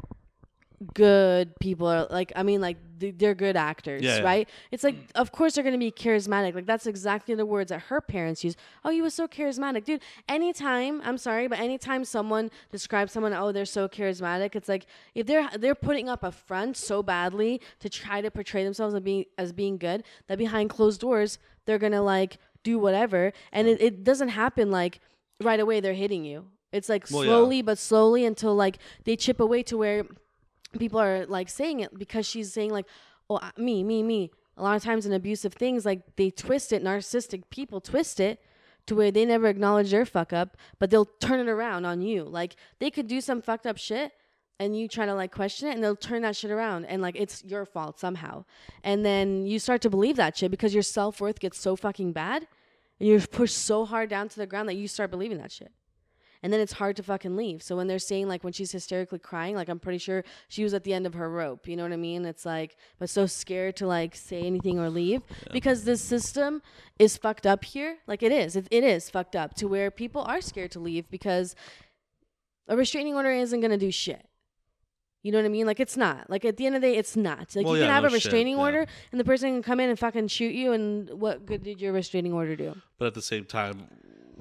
good people are like I mean like they're good actors, Yeah, yeah. right? It's like of course they're gonna be charismatic. Like that's exactly the words that her parents use. Oh, he was so charismatic, dude. Anytime I'm sorry, but anytime someone describes someone, oh, they're so charismatic, it's like if they're they're putting up a front so badly to try to portray themselves as being as being good that behind closed doors they're gonna like do whatever, and it, it doesn't happen like right away. They're hitting you. It's like Well, yeah. slowly but slowly until like they chip away to where people are like saying it because she's saying like oh me me me. A lot of times in abusive things like they twist it narcissistic people twist it to where they never acknowledge their fuck up but they'll turn it around on you. Like they could do some fucked up shit and you try to like question it and they'll turn that shit around and like it's your fault somehow. And then you start to believe that shit because your self-worth gets so fucking bad and you're pushed so hard down to the ground that you start believing that shit and then it's hard to fucking leave. So when they're saying like when she's hysterically crying, like I'm pretty sure she was at the end of her rope. You know what I mean? It's like but so scared to like say anything or leave because this system is fucked up here. Like it is. It, it is fucked up to where people are scared to leave because a restraining order isn't gonna do shit. You know what I mean? Like it's not. Like at the end of the day, it's not. Like Well, you can yeah, have no a shit, restraining yeah. order, and the person can come in and fucking shoot you. And what good did your restraining order do? But at the same time,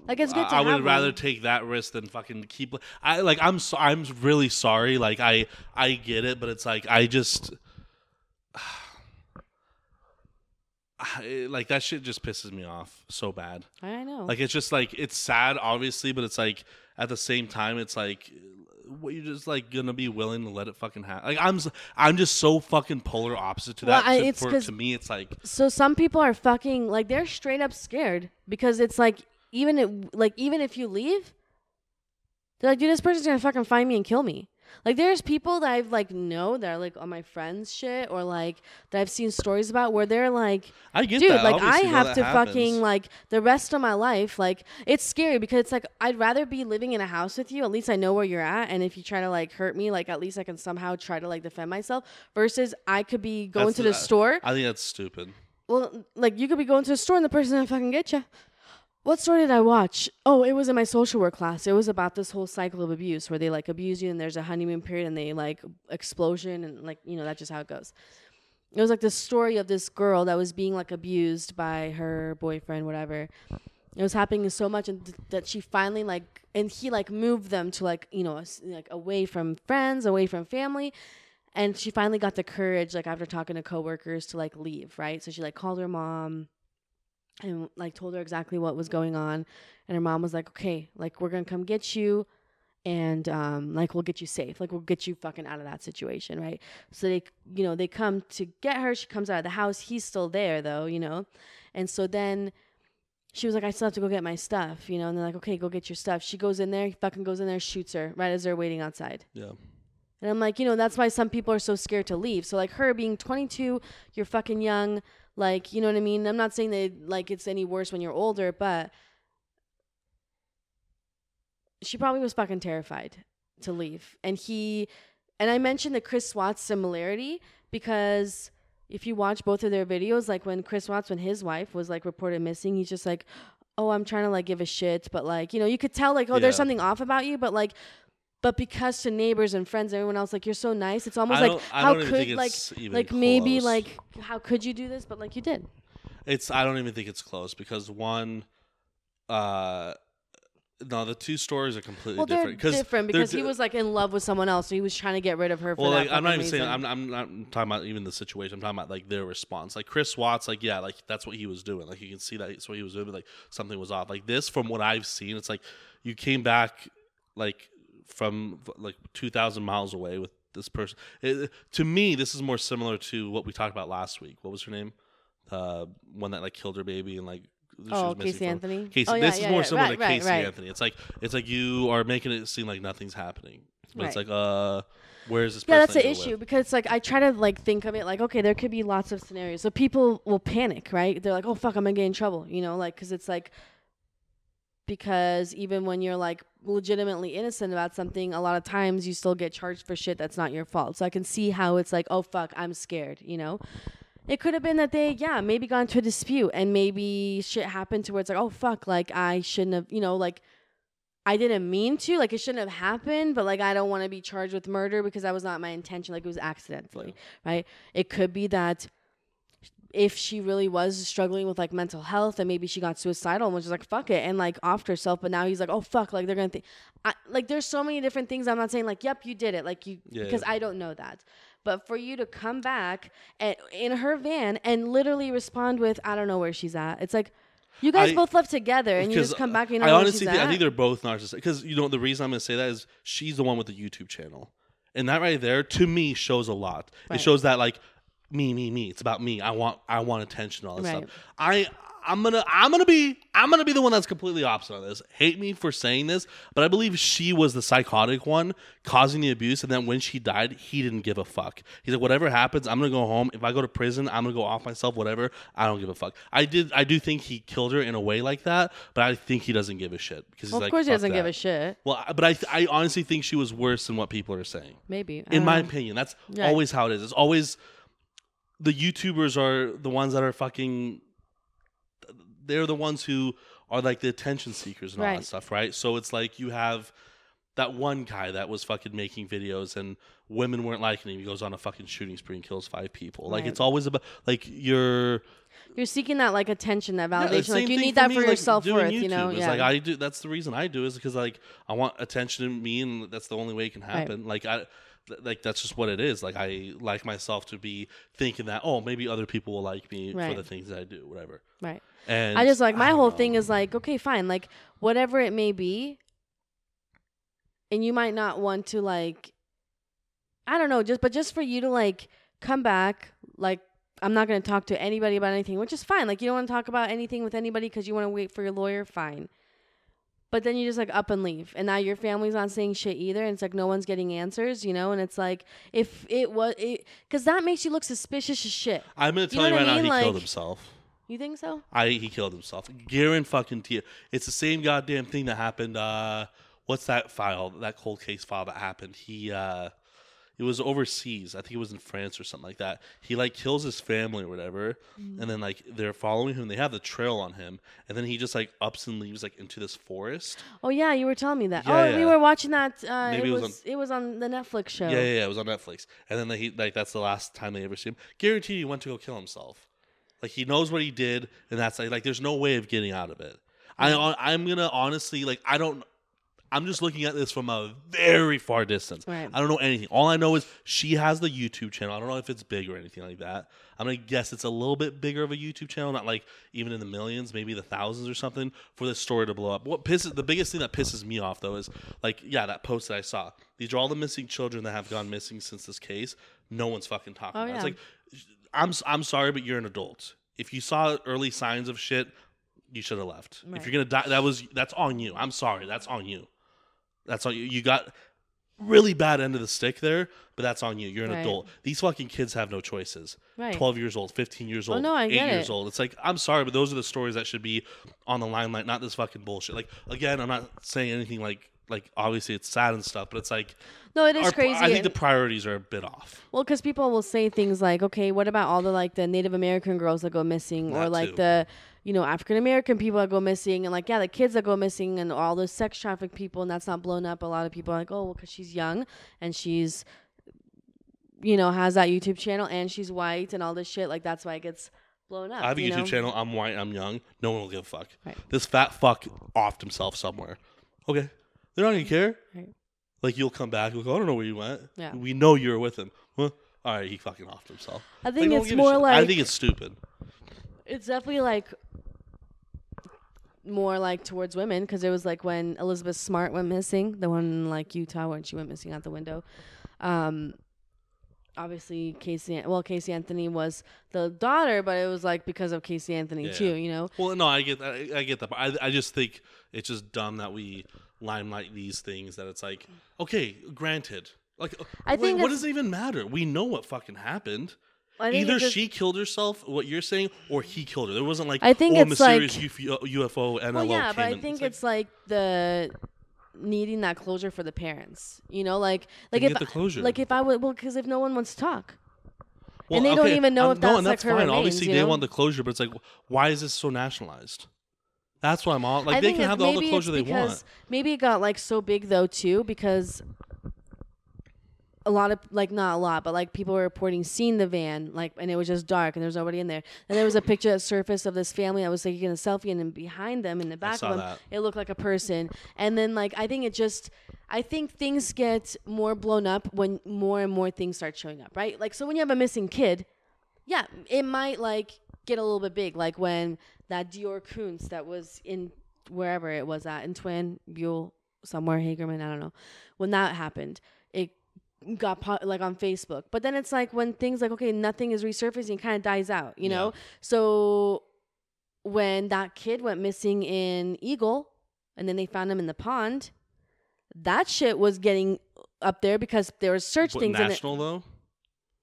Like it's good to I, I would rather one. take that risk than fucking keep. I like. I'm. So, I'm really sorry. Like I. I get it, but it's like I just. [sighs] I- like that shit just pisses me off so bad. I know. Like it's just like it's sad, obviously, but it's like at the same time, it's like what you're just like gonna be willing to let it fucking happen. Like I'm, I'm just so fucking polar opposite to Well, that. I- to, it's for, to me, it's like So some people are fucking like they're straight up scared because it's like even it, like even if you leave, they're like, dude, this person's gonna fucking find me and kill me. Like there's people that I've like know that are like on my friends shit or like that I've seen stories about where they're like, I get dude, that. like I have to happens. fucking like the rest of my life. Like it's scary because it's like I'd rather be living in a house with you. At least I know where you're at, and if you try to like hurt me, like at least I can somehow try to like defend myself. Versus I could be going That's to the the- store. I think that's stupid. Well, like you could be going to the store and the person gonna fucking get you. What story did I watch? Oh, it was in my social work class. It was about this whole cycle of abuse where they like abuse you and there's a honeymoon period and they like explosion and like you know that's just how it goes. It was like the story of this girl that was being like abused by her boyfriend, whatever. It was happening so much and th- that she finally like and he like moved them to like you know like away from friends, away from family and she finally got the courage like after talking to coworkers to like leave right so she like called her mom and like told her exactly what was going on and her mom was like okay like we're gonna come get you and um like we'll get you safe like we'll get you fucking out of that situation right so they you know they come to get her she comes out of the house he's still there though you know and so then she was like, I still have to go get my stuff, you know, and they're like, okay, go get your stuff. She goes in there, he fucking goes in there, shoots her right as they're waiting outside. Yeah. And I'm like, you know, that's why some people are so scared to leave. So like her being 22, you're fucking young, like, you know what I mean? I'm not saying that like it's any worse when you're older, but she probably was fucking terrified to leave. And he and I mentioned the Chris Watts similarity because if you watch both of their videos, like when Chris Watts, when his wife was like reported missing, he's just like, Oh, I'm trying to like give a shit, but like, you know, you could tell like, oh, there's something off about you, but like but because to neighbors and friends and everyone else, like you're so nice, it's almost like how could like like maybe like how could you do this? But like you did. It's I don't even think it's close because one, uh, no, the two stories are completely Well, they're different. different they're because he was like in love with someone else, so he was trying to get rid of her. For Well, like I'm not even saying. I'm, I'm not talking about even the situation. I'm talking about like their response. Like Chris Watts, like yeah, like that's what he was doing. Like you can see that that's what he was doing. But, like something was off. Like this, from what I've seen, it's like you came back like from like two thousand miles away with this person. It, to me, this is more similar to what we talked about last week. What was her name? Uh, one that like killed her baby and like. Oh, Casey Anthony? Casey, Oh, yeah, this yeah, is more yeah. similar Right, to right, Casey right. Anthony. It's like it's like you are making it seem like nothing's happening, but it's like uh, where's this? yeah, that's that the you're with? issue because it's like I try to like think of it like okay, there could be lots of scenarios. So people will panic, right? They're like, oh fuck, I'm gonna get in trouble, you know, like because it's like because even when you're like legitimately innocent about something, a lot of times you still get charged for shit that's not your fault. So I can see how it's like, oh fuck, I'm scared, you know. It could have been that they, yeah, maybe got into a dispute and maybe shit happened to where it's like, oh fuck, like I shouldn't have, you know, like I didn't mean to, like it shouldn't have happened, but like I don't want to be charged with murder because that was not my intention, like it was accidentally, right? It could be that if she really was struggling with like mental health and maybe she got suicidal and was just like fuck it and like offed herself, but now he's like, oh fuck, like they're gonna think, I, like there's so many different things. I'm not saying like, yep, you did it, like you, Yeah. because I don't know that. But for you to come back and, in her van and literally respond with, I don't know where she's at. It's like, you guys I- both left together and you just come back. And you know I honestly think, I think they're both narcissistic. Because you know the reason I'm to say that is she's the one with the YouTube channel, and that right there to me shows a lot. Right. It shows that like me, me, me. It's about me. I want, I want attention. All this Right. stuff. I, I'm gonna, I'm gonna be, I'm gonna be the one that's completely opposite on this. Hate me for saying this, but I believe she was the psychotic one causing the abuse, and then when she died, he didn't give a fuck. He's like, whatever happens, I'm gonna go home. If I go to prison, I'm gonna go off myself. Whatever, I don't give a fuck. I did, I do think he killed her in a way like that, but I think he doesn't give a shit because Well, of like, course he doesn't give a shit. Well, but I, I honestly think she was worse than what people are saying. Maybe. In my know. opinion, that's Right. always how it is. It's always the YouTubers are the ones that are fucking. They're the ones who are like the attention seekers and all Right. that stuff, right? So it's like you have that one guy that was fucking making videos and women weren't liking him. He goes on a fucking shooting spree and kills five people. Like Right. it's always about like you're You're seeking that like attention, that yeah, validation. same like you thing need that me, for like, your self doing worth. You know. YouTube. It's Yeah. like I do. That's the reason I do is because like I want attention to me, and that's the only way it can happen. Like I, like that's just what it is. Like I like myself to be thinking that oh maybe other people will like me for the things that I do, whatever. right. And I just like my whole know. thing is like, okay, fine, like whatever it may be, and you might not want to like, I don't know, just but just for you to like come back, like I'm not gonna talk to anybody about anything, which is fine. Like you don't want to talk about anything with anybody because you want to wait for your lawyer, fine. But then you just like up and leave, and now your family's not saying shit either, and it's like no one's getting answers, you know. And it's like if it was, it because that makes you look suspicious as shit. I'm gonna You tell know you, right I now, mean? he killed himself. You think so? I he killed himself. Garen fucking Tia. It's the same goddamn thing that happened. Uh, what's that file? That cold case file that happened. He uh, it was overseas. I think it was in France or something like that. He like kills his family or whatever, Mm. and then like they're following him. They have the trail on him, and then he just like ups and leaves like into this forest. Oh yeah, you were telling me that. Yeah, oh, we were watching that. Uh, Maybe it it was, was it was on the Netflix show. Yeah, yeah, yeah. It was on Netflix, and then he like that's the last time they ever see him. Guaranteed, he went to go kill himself. Like he knows what he did, and that's like, like there's no way of getting out of it. I I'm gonna honestly like I don't. I'm just looking at this from a very far distance. Right. I don't know anything. All I know is she has the YouTube channel. I don't know if it's big or anything like that. I'm gonna guess it's a little bit bigger of a YouTube channel, not like even in the millions, maybe the thousands or something, for this story to blow up. What pisses the biggest thing that pisses me off though is like, yeah, that post that I saw. These are all the missing children that have gone missing since this case. No one's fucking talking Oh, about. it. It's like, I'm I'm sorry, but you're an adult. If you saw early signs of shit, you should have left. Right. If you're gonna die, that was that's on you. I'm sorry, that's on you. That's on you. You got really bad end of the stick there, but that's on you. You're an Right. adult. These fucking kids have no choices. Right. 12 years old, 15 years old, Oh, old, no, I 8 get years it. old. It's like, I'm sorry, but those are the stories that should be on the limelight, not this fucking bullshit. Like, again, I'm not saying anything like, like obviously it's sad and stuff, but it's like, No, it is our- crazy. I think the priorities are a bit off. Well, because people will say things like, "Okay, what about all the like the Native American girls that go missing, or like too. the, you know, African American people that go missing, and like yeah, the kids that go missing, and all the sex trafficked people, and that's not blown up. A lot of people are like, oh, well, because she's young and she's, you know, has that YouTube channel and she's white and all this shit. Like that's why it gets blown up. I have a you YouTube know? channel. I'm white. I'm young. No one will give a fuck. Right. This fat fuck offed himself somewhere. Okay, they're not gonna mm-hmm. care. Right. Like you'll come back. You'll I don't know where you went. Yeah. We know you were with him. Well, all right, he fucking offed himself. I think one it's more like I think it's stupid. It's definitely like more like towards women because it was like when Elizabeth Smart went missing, the one in like Utah when she went missing out the window. Um, obviously Casey, well Casey Anthony was the daughter, but it was like because of Casey Anthony Yeah. too, you know. Well, no, I get that. I, I get that. But I, I just think it's just dumb that we limelight these things. That it's like, okay, granted. Like, I think what does it even matter? We know what fucking happened. I think Either it just- she killed herself, what you're saying, or he killed her. There wasn't like I think oh, it's mysterious like- UFO, UFO NLO Well, yeah, came but I in. think it's like the needing that closure for the parents. You know, like like Then if get the closure. like if I would well because if no one wants to talk. Well, and they don't even know if no, that's, and like, that's her fine. remains, Obviously, you they know? want the closure, but it's like, why is this so nationalized? That's why I'm all like I they think can it's- have all the maybe closure they because want. Maybe it got like so big though too because a lot of like not a lot, but like people were reporting seeing the van like and it was just dark and there was nobody in there. And there was a picture that surfaced of this family that was taking a selfie and then behind them in the back of them that. it looked like a person. And then like I think it just I think things get more blown up when more and more things start showing up, right? Like so when you have a missing kid, yeah, it might like get a little bit big, like when that DeOrr Kunz that was in wherever it was at in Twin Buell somewhere Hagerman, I don't know. When that happened, it got po- like on Facebook. But then it's like when things like okay, nothing is resurfacing, kind of dies out, you know. Yeah. So when that kid went missing in Eagle, and then they found him in the pond, that shit was getting up there because there were search things in it. national though,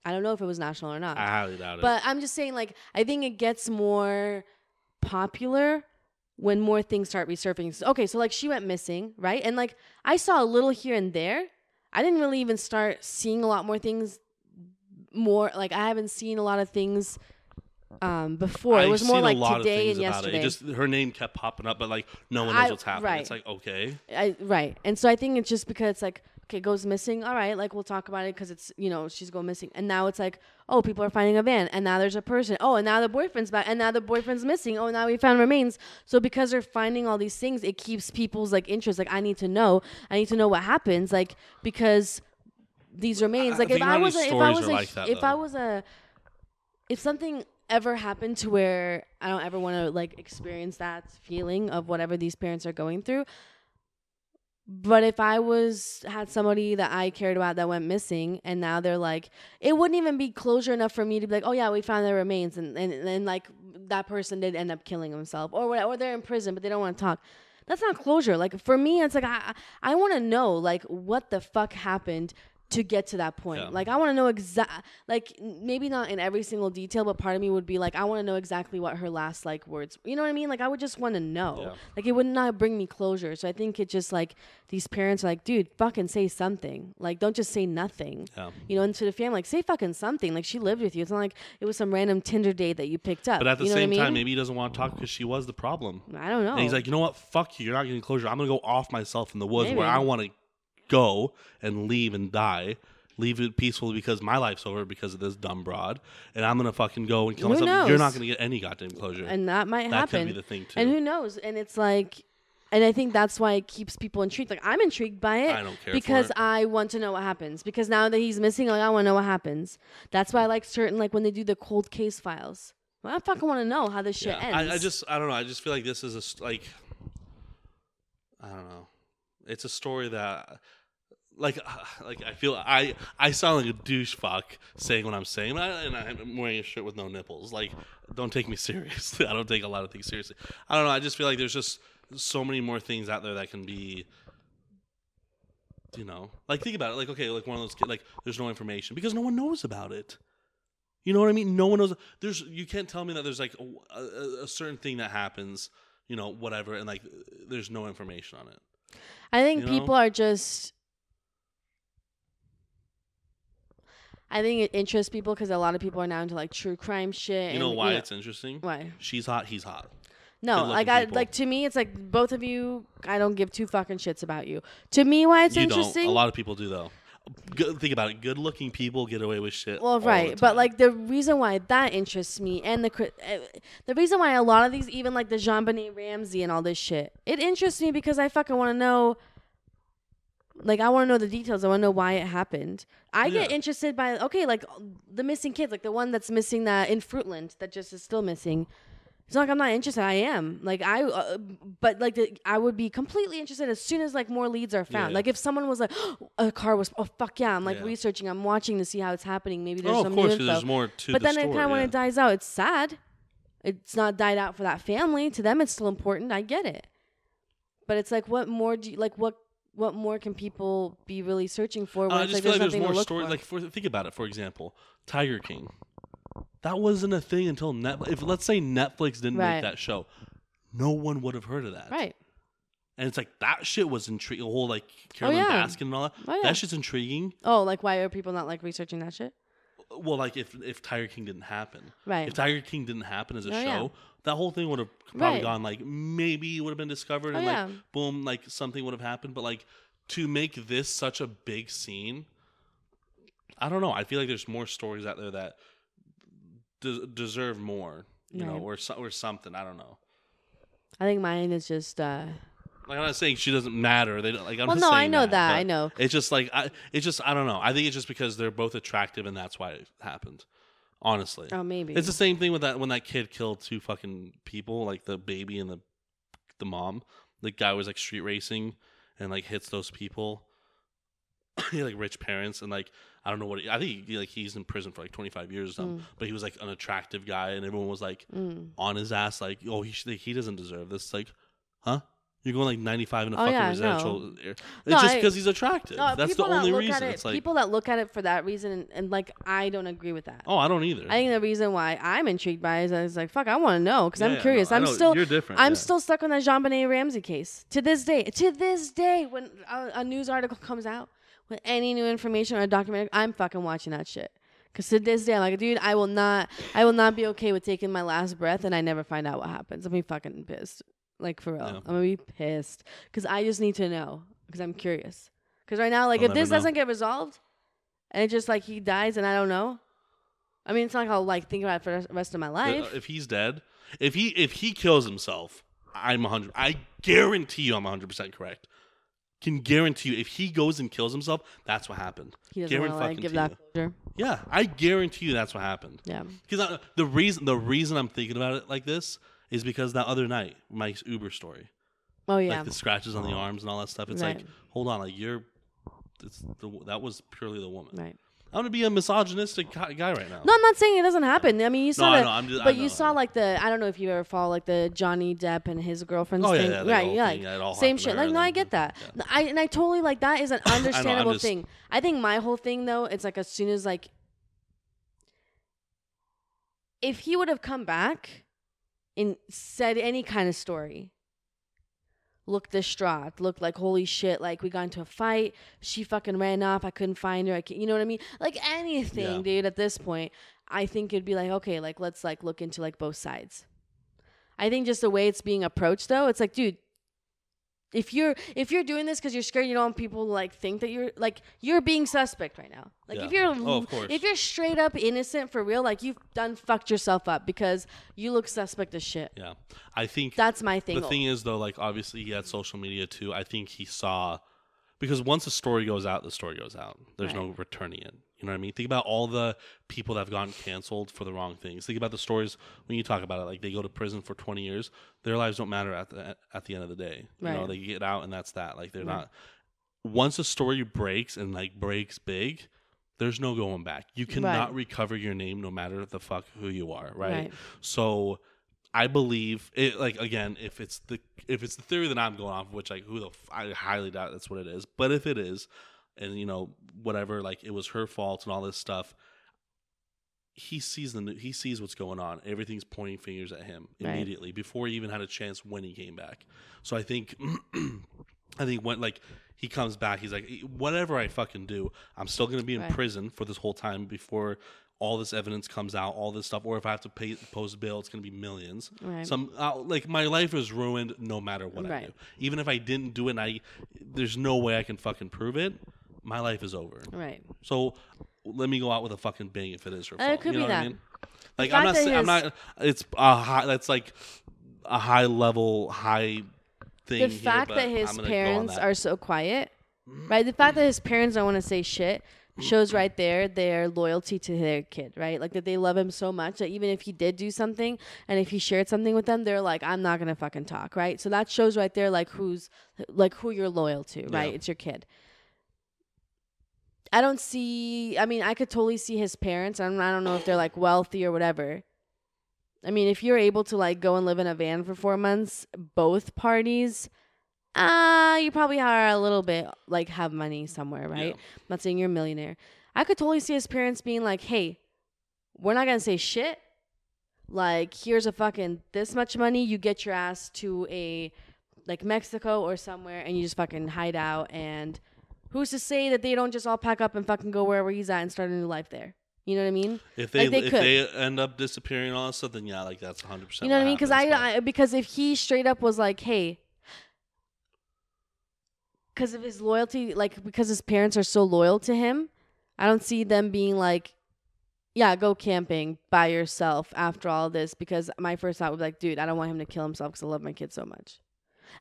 I don't know if it was national or not. I highly doubt it. But I'm just saying, like, I think it gets more popular when more things start resurfacing. Okay, so like she went missing, right? And like I saw a little here and there. I didn't really even start seeing a lot more things. More like I haven't seen a lot of things um before. it I've was more seen like a lot today and about yesterday. It. it just her name kept popping up, but like no one knows I- what's happening. right. It's like okay, I, right. And so I think it's just because it's like, okay, goes missing. All right, like we'll talk about it because it's, you know, she's going missing. And now it's like, oh, people are finding a van. And now there's a person. Oh, and now the boyfriend's back. And now the boyfriend's missing. Oh, now we found remains. So because they're finding all these things, it keeps people's like interest. Like, I need to know. I need to know what happens. Like, because these remains. I Like, if I was, a, if I was, a, like that, if I was a, if something ever happened to where I don't ever want to like experience that feeling of whatever these parents are going through. But if I was had somebody that I cared about that went missing and now they're like it wouldn't even be closure enough for me to be like, Oh yeah, we found their remains and and, and like that person did end up killing himself or what or they're in prison but they don't want to talk. That's not closure. Like for me it's like I I want to know like what the fuck happened to get to that point. Yeah. Like I want to know exact like maybe not in every single detail, but part of me would be like I want to know exactly what her last like words. You know what I mean? Like I would just want to know. Yeah. Like it would not bring me closure. So I think it just like these parents are like, dude, fucking say something. Like don't just say nothing. yeah. You know, and to the family, like say fucking something. Like she lived with you. It's not like it was some random Tinder date that you picked up. But at the you know same I mean? time, maybe he doesn't want to talk because she was the problem. I don't know. And he's like, you know what? Fuck you. You're not getting closure. I'm gonna go off myself in the woods where I want to go and leave and die. Leave it peacefully because my life's over because of this dumb broad, and I'm gonna fucking go and kill Who myself. You're not gonna get any goddamn closure. and that might that happen. could be the thing too. and who knows? And it's like, and I think that's why it keeps people intrigued. Like I'm intrigued by it. I don't care because for it. I want to know what happens. Because now that he's missing, like I want to know what happens. That's why I like certain like when they do the cold case files. Well, I fucking want to know how this shit yeah, ends. I, I just I don't know. I just feel like this is a like I don't know. It's a story that like [sighs] like I feel I I sound like a douche fuck saying what I'm saying, and, I, and I'm wearing a shirt with no nipples. Like, don't take me [laughs] seriously. I don't take a lot of things seriously. I don't know. I just feel like there's just so many more things out there that can be. You know, like think about it. Like okay, like one of those. Like there's no information because no one knows about it. You know what I mean? No one knows. There's you can't tell me that there's like a, a, a certain thing that happens. You know, whatever, and like there's no information on it. I think You know? people are just. I think it interests people because a lot of people are now into like true crime shit. You know and, why it's interesting? why? She's hot. He's hot. No, like I people. like to me, it's like both of you. I don't give two fucking shits about you. To me, why it's you interesting. don't. A lot of people do though. Good, think about it. Good-looking people get away with shit. Well, right, but like the reason why that interests me, and the uh, the reason why a lot of these, even like the JonBenét Ramsey and all this shit, it interests me because I fucking want to know. Like I want to know the details. I want to know why it happened. I get interested by okay, like the missing kids, like the one that's missing that in Fruitland that just is still missing. It's not like I'm not interested. I am. Like I, uh, but like the, I would be completely interested as soon as like more leads are found. Yeah. Like if someone was like, [gasps] a car was, oh fuck yeah, I'm like Yeah. researching, I'm watching to see how it's happening. Maybe there's oh, some of course, new info. there's more to but the then it kind of when it dies out, it's sad. It's not died out for that family. To them, it's still important. I get it. But it's like, what more do you like? What what more can people be really searching for? When Uh, I just like feel like there's there's more stories. for. Like, for, think about it. For example, Tiger King. That wasn't a thing until Netflix. If let's say Netflix didn't Right. make that show, no one would have heard of that. right. And it's like that shit was intriguing. The whole like Carolyn Oh, yeah. Baskin and all that. Oh, yeah. That shit's intriguing. Oh, like why are people not like researching that shit? Well, like if if Tiger King didn't happen, Right. if Tiger King didn't happen as a Oh, show, yeah. that whole thing would have probably Right. gone like maybe it would have been discovered Oh, and yeah. like boom, like something would have happened. But like to make this such a big scene, I don't know. I feel like there's more stories out there that de- deserve more, you know, or so- or something. I don't know. I think mine is just. uh Like I'm not saying she doesn't matter. They don't like. I'm Well, no, I know that, but I know. It's just like I. It's just I don't know. I think it's just because they're both attractive and that's why it happened. Honestly. Oh, maybe. It's the same thing with that when that kid killed two fucking people, like the baby and the the mom. The guy was like street racing and like hits those people. He [coughs] had like rich parents and like I don't know what he, I think he, like he's in prison for like 25 years or something. But he was like an attractive guy and everyone was like Mm. on his ass like, "Oh, he sh- he doesn't deserve this." Like, "Huh? You're going like 95 in a Oh, fucking yeah, residential no. It's No, just because he's attractive. No, That's the people that only reason. It, it's like, people that look at it for that reason, and, and like I don't agree with that. "Oh, I don't either." I think the reason why I'm intrigued by it is I was like, fuck, I want to know because Yeah, I'm yeah, no, curious. I I'm still, You're different, I'm yeah. still stuck on that JonBenét Ramsey case to this day. To this day, when a, a news article comes out with any new information or a documentary, I'm fucking watching that shit. Cause to this day, I'm like, dude, I will not, I will not be okay with taking my last breath and I never find out what happens. I'm gonna be fucking pissed, like for real. Yeah. I'm gonna be pissed because I just need to know because I'm curious. Because right now, like, I'll if this know. doesn't get resolved, and it's just like he dies and I don't know. I mean, it's not like I'll like think about it for the rest of my Uh, life. if he's dead, if he if he kills himself, I'm 100. I guarantee you, I'm 100 percent correct. Can guarantee you, if he goes and kills himself, that's what happened. He doesn't want to give that closure. Yeah, I guarantee you, that's what happened. Yeah. Because the reason the reason I'm thinking about it like this is because that other night, Mike's Uber story, Oh yeah. like the scratches on the oh. arms and all that stuff. It's Right. like, hold on, like you're, it's the, that was purely the woman. right. I'm gonna be a misogynistic guy guy right now. No, I'm not saying it doesn't happen. I mean, you saw I the, know, I'm just- I but you saw like the I don't know if you ever follow like the Johnny Depp and his girlfriend's Oh, yeah, thing, yeah, the right? whole Yeah, thing, like, yeah, it all same happened shit. Like, and no, I then- get that. No, I and I totally like that is an [coughs] understandable just- thing. I think my whole thing though, it's like as soon as like, if he would have come back and said any kind of story, looked distraught, looked like holy shit, like we got into a fight, she fucking ran off, I couldn't find her, I can't, you know what I mean? Like anything, Yeah. dude. At this point, I think it'd be like okay, like let's like look into like both sides. I think just the way it's being approached though, it's like, dude. If you're if you're doing this because you're scared, you don't want people to like think that you're like you're being suspect right now. Like if you're Oh, of course. if you're straight up innocent for real, like you've done fucked yourself up because you look suspect as shit. Yeah, I think That's my thing. the thing is though, like obviously he had social media too. I think he saw because once a story goes out, the story goes out. There's no returning it. You know what I mean? Think about all the people that have gotten canceled for the wrong things. Think about the stories when you talk about it. Like they go to prison for 20 years, their lives don't matter at the at the end of the day. Right. You know, they get out and that's that. Like they're Right. not. once a story breaks and like breaks big, there's no going back. You cannot Right. recover your name no matter the fuck who you are, right? So I believe it like again, if it's the if it's the theory that I'm going off which like who the f- I highly doubt that's what it is. But if it is, and you know, whatever, like it was her fault and all this stuff, he sees the he sees what's going on. Everything's pointing fingers at him Right. immediately before he even had a chance when he came back. So I think [clears throat] I think when like he comes back, he's like, whatever I fucking do, I'm still gonna be in Right. prison for this whole time before all this evidence comes out, all this stuff, or if I have to pay post bail, it's gonna be millions. Right. Some uh, like my life is ruined no matter what I do. Even if I didn't do it, and I there's no way I can fucking prove it. My life is over. Right. So let me go out with a fucking bang if it is her Uh, it could you know be what I that. mean? Like I'm not. that Saying, I'm not. It's a high. That's like a high level, high thing. The fact that his I'm gonna go on parents that. are so quiet, right? The fact that his parents don't want to say shit shows right there their loyalty to their kid, right? Like that they love him so much that even if he did do something and if he shared something with them, they're like, I'm not gonna fucking talk, right? So that shows right there like who's like who you're loyal to, right? Yeah. It's your kid. I don't see. I mean, I could totally see his parents. I don't, I don't know if they're like wealthy or whatever. I mean, if you're able to like go and live in a van for four months, both parties, ah, you probably are a little bit like have money somewhere, right? Yeah. I'm not saying you're a millionaire. I could totally see his parents being like, "Hey, we're not gonna say shit. Like, here's a fucking this much money. You get your ass to a like Mexico or somewhere, and you just fucking hide out. And who's to say that they don't just all pack up and fucking go wherever he's at and start a new life there? You know what I mean? If they, they if could. they end up disappearing and all that stuff, then yeah, like that's 100. percent You know what I mean? Because I, I because if he straight up was like, hey, because of his loyalty, like because his parents are so loyal to him, I don't see them being like, yeah, go camping by yourself after all this. Because my first thought would be like, dude, I don't want him to kill himself because I love my kid so much.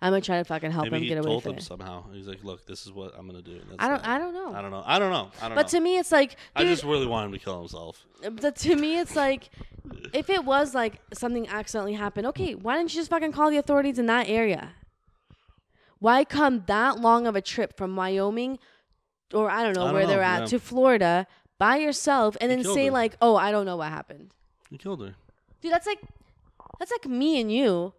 I'm gonna try to fucking help maybe him he get away told them it. somehow. He's like, look, this is what I'm gonna do. that's I don't. it. I don't know. I don't know. I don't know. I don't but know. to me, it's like, I dude, just really want him to kill himself. But to me, it's like, if it was like something accidentally happened, okay, why didn't you just fucking call the authorities in that area? Why come that long of a trip from Wyoming, or I don't know I don't where they're at, yeah. to Florida by yourself, and He then killed say her. like, oh, I don't know what happened, He killed her. dude? That's like, that's like me and you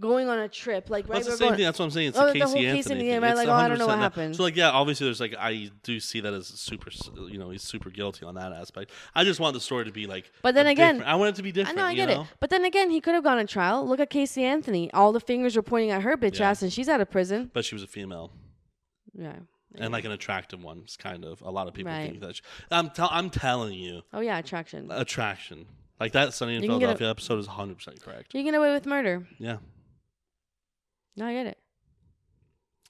going on a trip, like right. That's the same thing. That's what I'm saying. It's Oh, the the Casey whole Casey Anthony Anthony, thing. right? Like, oh, I don't know what happened. So like, yeah, obviously, there's like I do see that as super. You know, he's super guilty on that aspect. I just want the story to be like. But then again- different- I want it to be I different. know, I get know? it. But then again, he could have gone to trial. Look at Casey Anthony. All the fingers were pointing at her bitch Yeah. ass, and she's out of prison. But she was a female. Yeah. and like an attractive one. It's kind of a lot of people Right. think that. She, I'm tell, I'm telling you, Oh yeah, attraction. attraction like that Sunny in a- Philadelphia episode is 100 percent correct. You can get away with murder. Yeah, No, I get it.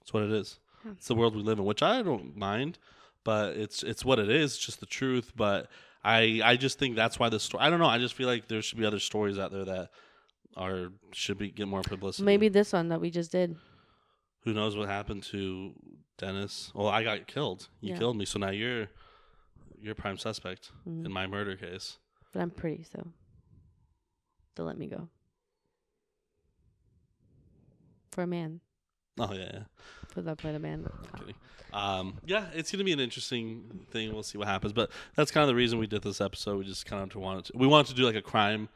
that's what it is. Yeah. It's the world we live in, which I don't mind, but it's it's what it is. It's just the truth. But I I just think that's why the story. I don't know. I just feel like there should be other stories out there that are should be get more publicity. Maybe this one that we just did. who knows what happened to Dennis? Well, I got killed. You Yeah. killed me, so now you're you're prime suspect Mhm. in my murder case. But I'm pretty, so they'll let me go. For a man. Oh yeah, yeah. For the for the man. Kidding. Um, yeah, it's gonna be an interesting thing. We'll see what happens, but that's kind of the reason we did this episode. We just kind of wanted to, we wanted to do like a crime,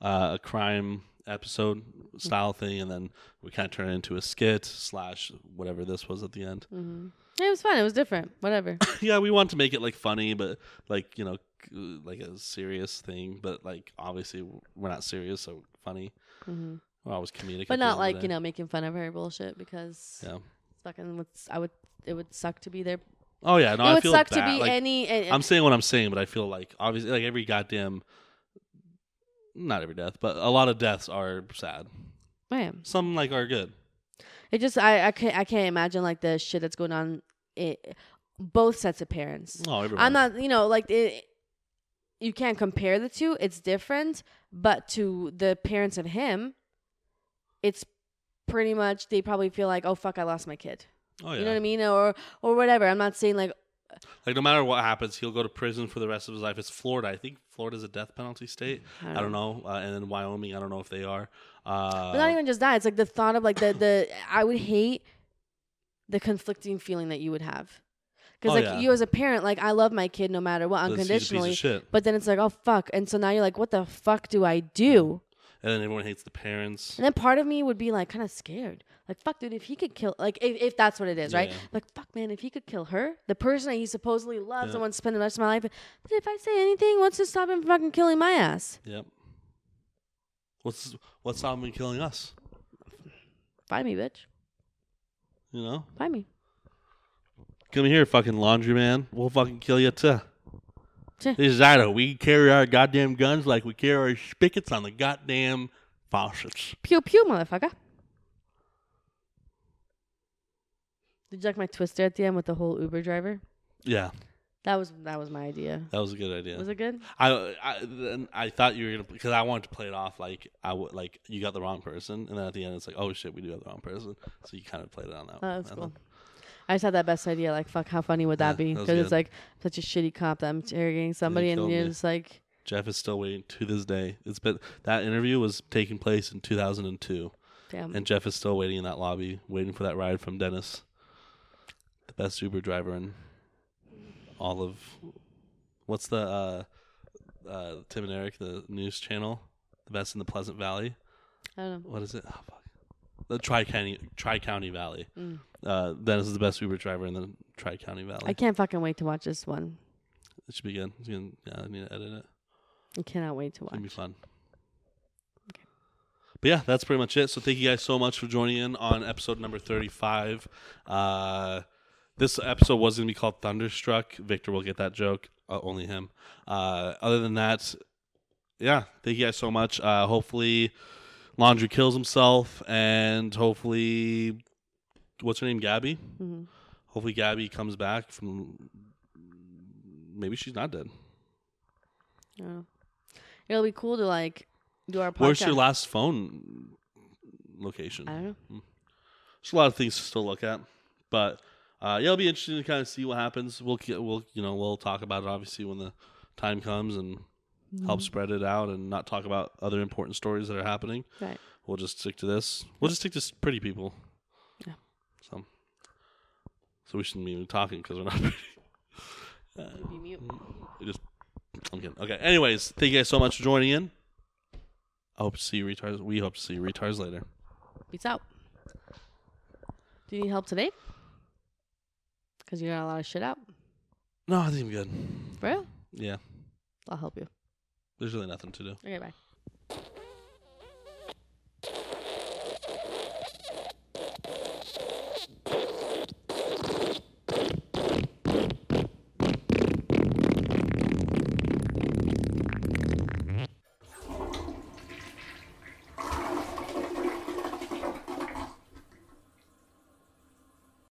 uh, a crime episode style thing, and then we kind of turn it into a skit slash whatever this was at the end. hmm It was fun. It was different. Whatever. [coughs] yeah, we want to make it like funny, but like you know, like a serious thing. But like obviously we're not serious, so funny. Hmm We're always comedic, But at the end not like you know making fun of her bullshit because Yeah. fucking would I would it would suck to be there. Oh yeah, no, it I would feel suck bad. to be like, any. And, I'm saying what I'm saying, but I feel like obviously, like every goddamn, not every death, but a lot of deaths are sad. man, Some like are good. it just I I can't I can't imagine like the shit that's going on. It, both sets of parents. Oh, everyone. I'm not, you know, like it, you can't compare the two. It's different, but to the parents of him, it's pretty much they probably feel like, oh fuck, I lost my kid. Oh yeah. You know what I mean, or or whatever. I'm not saying like, Like no matter what happens, he'll go to prison for the rest of his life. It's Florida. I think Florida's a death penalty state. I don't, I don't know. Uh, and then Wyoming, I don't know if they are. Uh, But not even just that. It's like the thought of like the the I would hate the conflicting feeling that you would have. Because Oh, like yeah. you as a parent, like I love my kid no matter what, But he's a piece of unconditionally. But then it's like, oh fuck, and so now you're like, what the fuck do I do? And then everyone hates the parents. And then part of me would be like kind of scared. Like, fuck, dude, if he could kill, like, if, if that's what it is, right? Like, fuck, man, if he could kill her, the person that he supposedly loves, Yeah. the one spending the rest of my life, but if I say anything, what's to stop him from fucking killing my ass? Yep. What's what's stopping him killing us? Find me, bitch. You know, Find me. come here, fucking laundry man. We'll fucking kill you too. This is Idaho. We carry our goddamn guns like we carry our spigots on the goddamn faucets. Pew pew, motherfucker. Did you like my twister at the end with the whole Uber driver? Yeah, That was that was my idea. that was a good idea. Was it good? I I then I thought you were gonna because I wanted to play it off like I would like you got the wrong person, and then at the end it's like oh shit we do have the wrong person, so you kind of played it on that. Oh, that's I cool. I just had that best idea. Like, fuck, how funny would that Yeah, be? that was Because it's good. like such a shitty cop that I'm interrogating somebody, and killed you're me. just like, Jeff is still waiting to this day. It's been that interview was taking place in 2002, damn. and Jeff is still waiting in that lobby, waiting for that ride from Dennis, the best Uber driver in all of. What's the uh, uh, Tim and Eric, the news channel, the best in the Pleasant Valley? I don't know. What is it? Oh, fuck. The Tri County Tri County Valley. Mm. Uh, Dennis is the best Uber driver in the Tri County Valley. I can't fucking wait to watch this one. it should be good. It's gonna, yeah, I need to edit it. I cannot wait to watch. It's gonna be fun. But yeah, that's pretty much it. So thank you guys so much for joining in on episode number thirty-five. Uh, this episode was gonna be called Thunderstruck. Victor will get that joke. Uh, only him. Uh, other than that, yeah, thank you guys so much. Uh, hopefully, Laundrie kills himself, and hopefully, what's her name, Gabby? hmm Hopefully, Gabby comes back from. Maybe she's not dead. Yeah. It'll be cool to like do our podcast. Where's your last phone location? I don't know. There's a lot of things to still look at, but uh, yeah, it'll be interesting to kind of see what happens. We'll we'll you know we'll talk about it obviously when the time comes and help spread it out and not talk about other important stories that are happening. Right. We'll just stick to this. We'll just stick to pretty people. Yeah. So, so we shouldn't be even talking because we're not [laughs] pretty. Uh, Be mute. just I'm kidding. Okay. Anyways, thank you guys so much for joining in. I hope to see you retards. We hope to see you retards later. Peace out. Do you need help today? Because you got a lot of shit out. No, I think I'm good. For real? Yeah. I'll help you. There's really nothing to do. Okay, bye.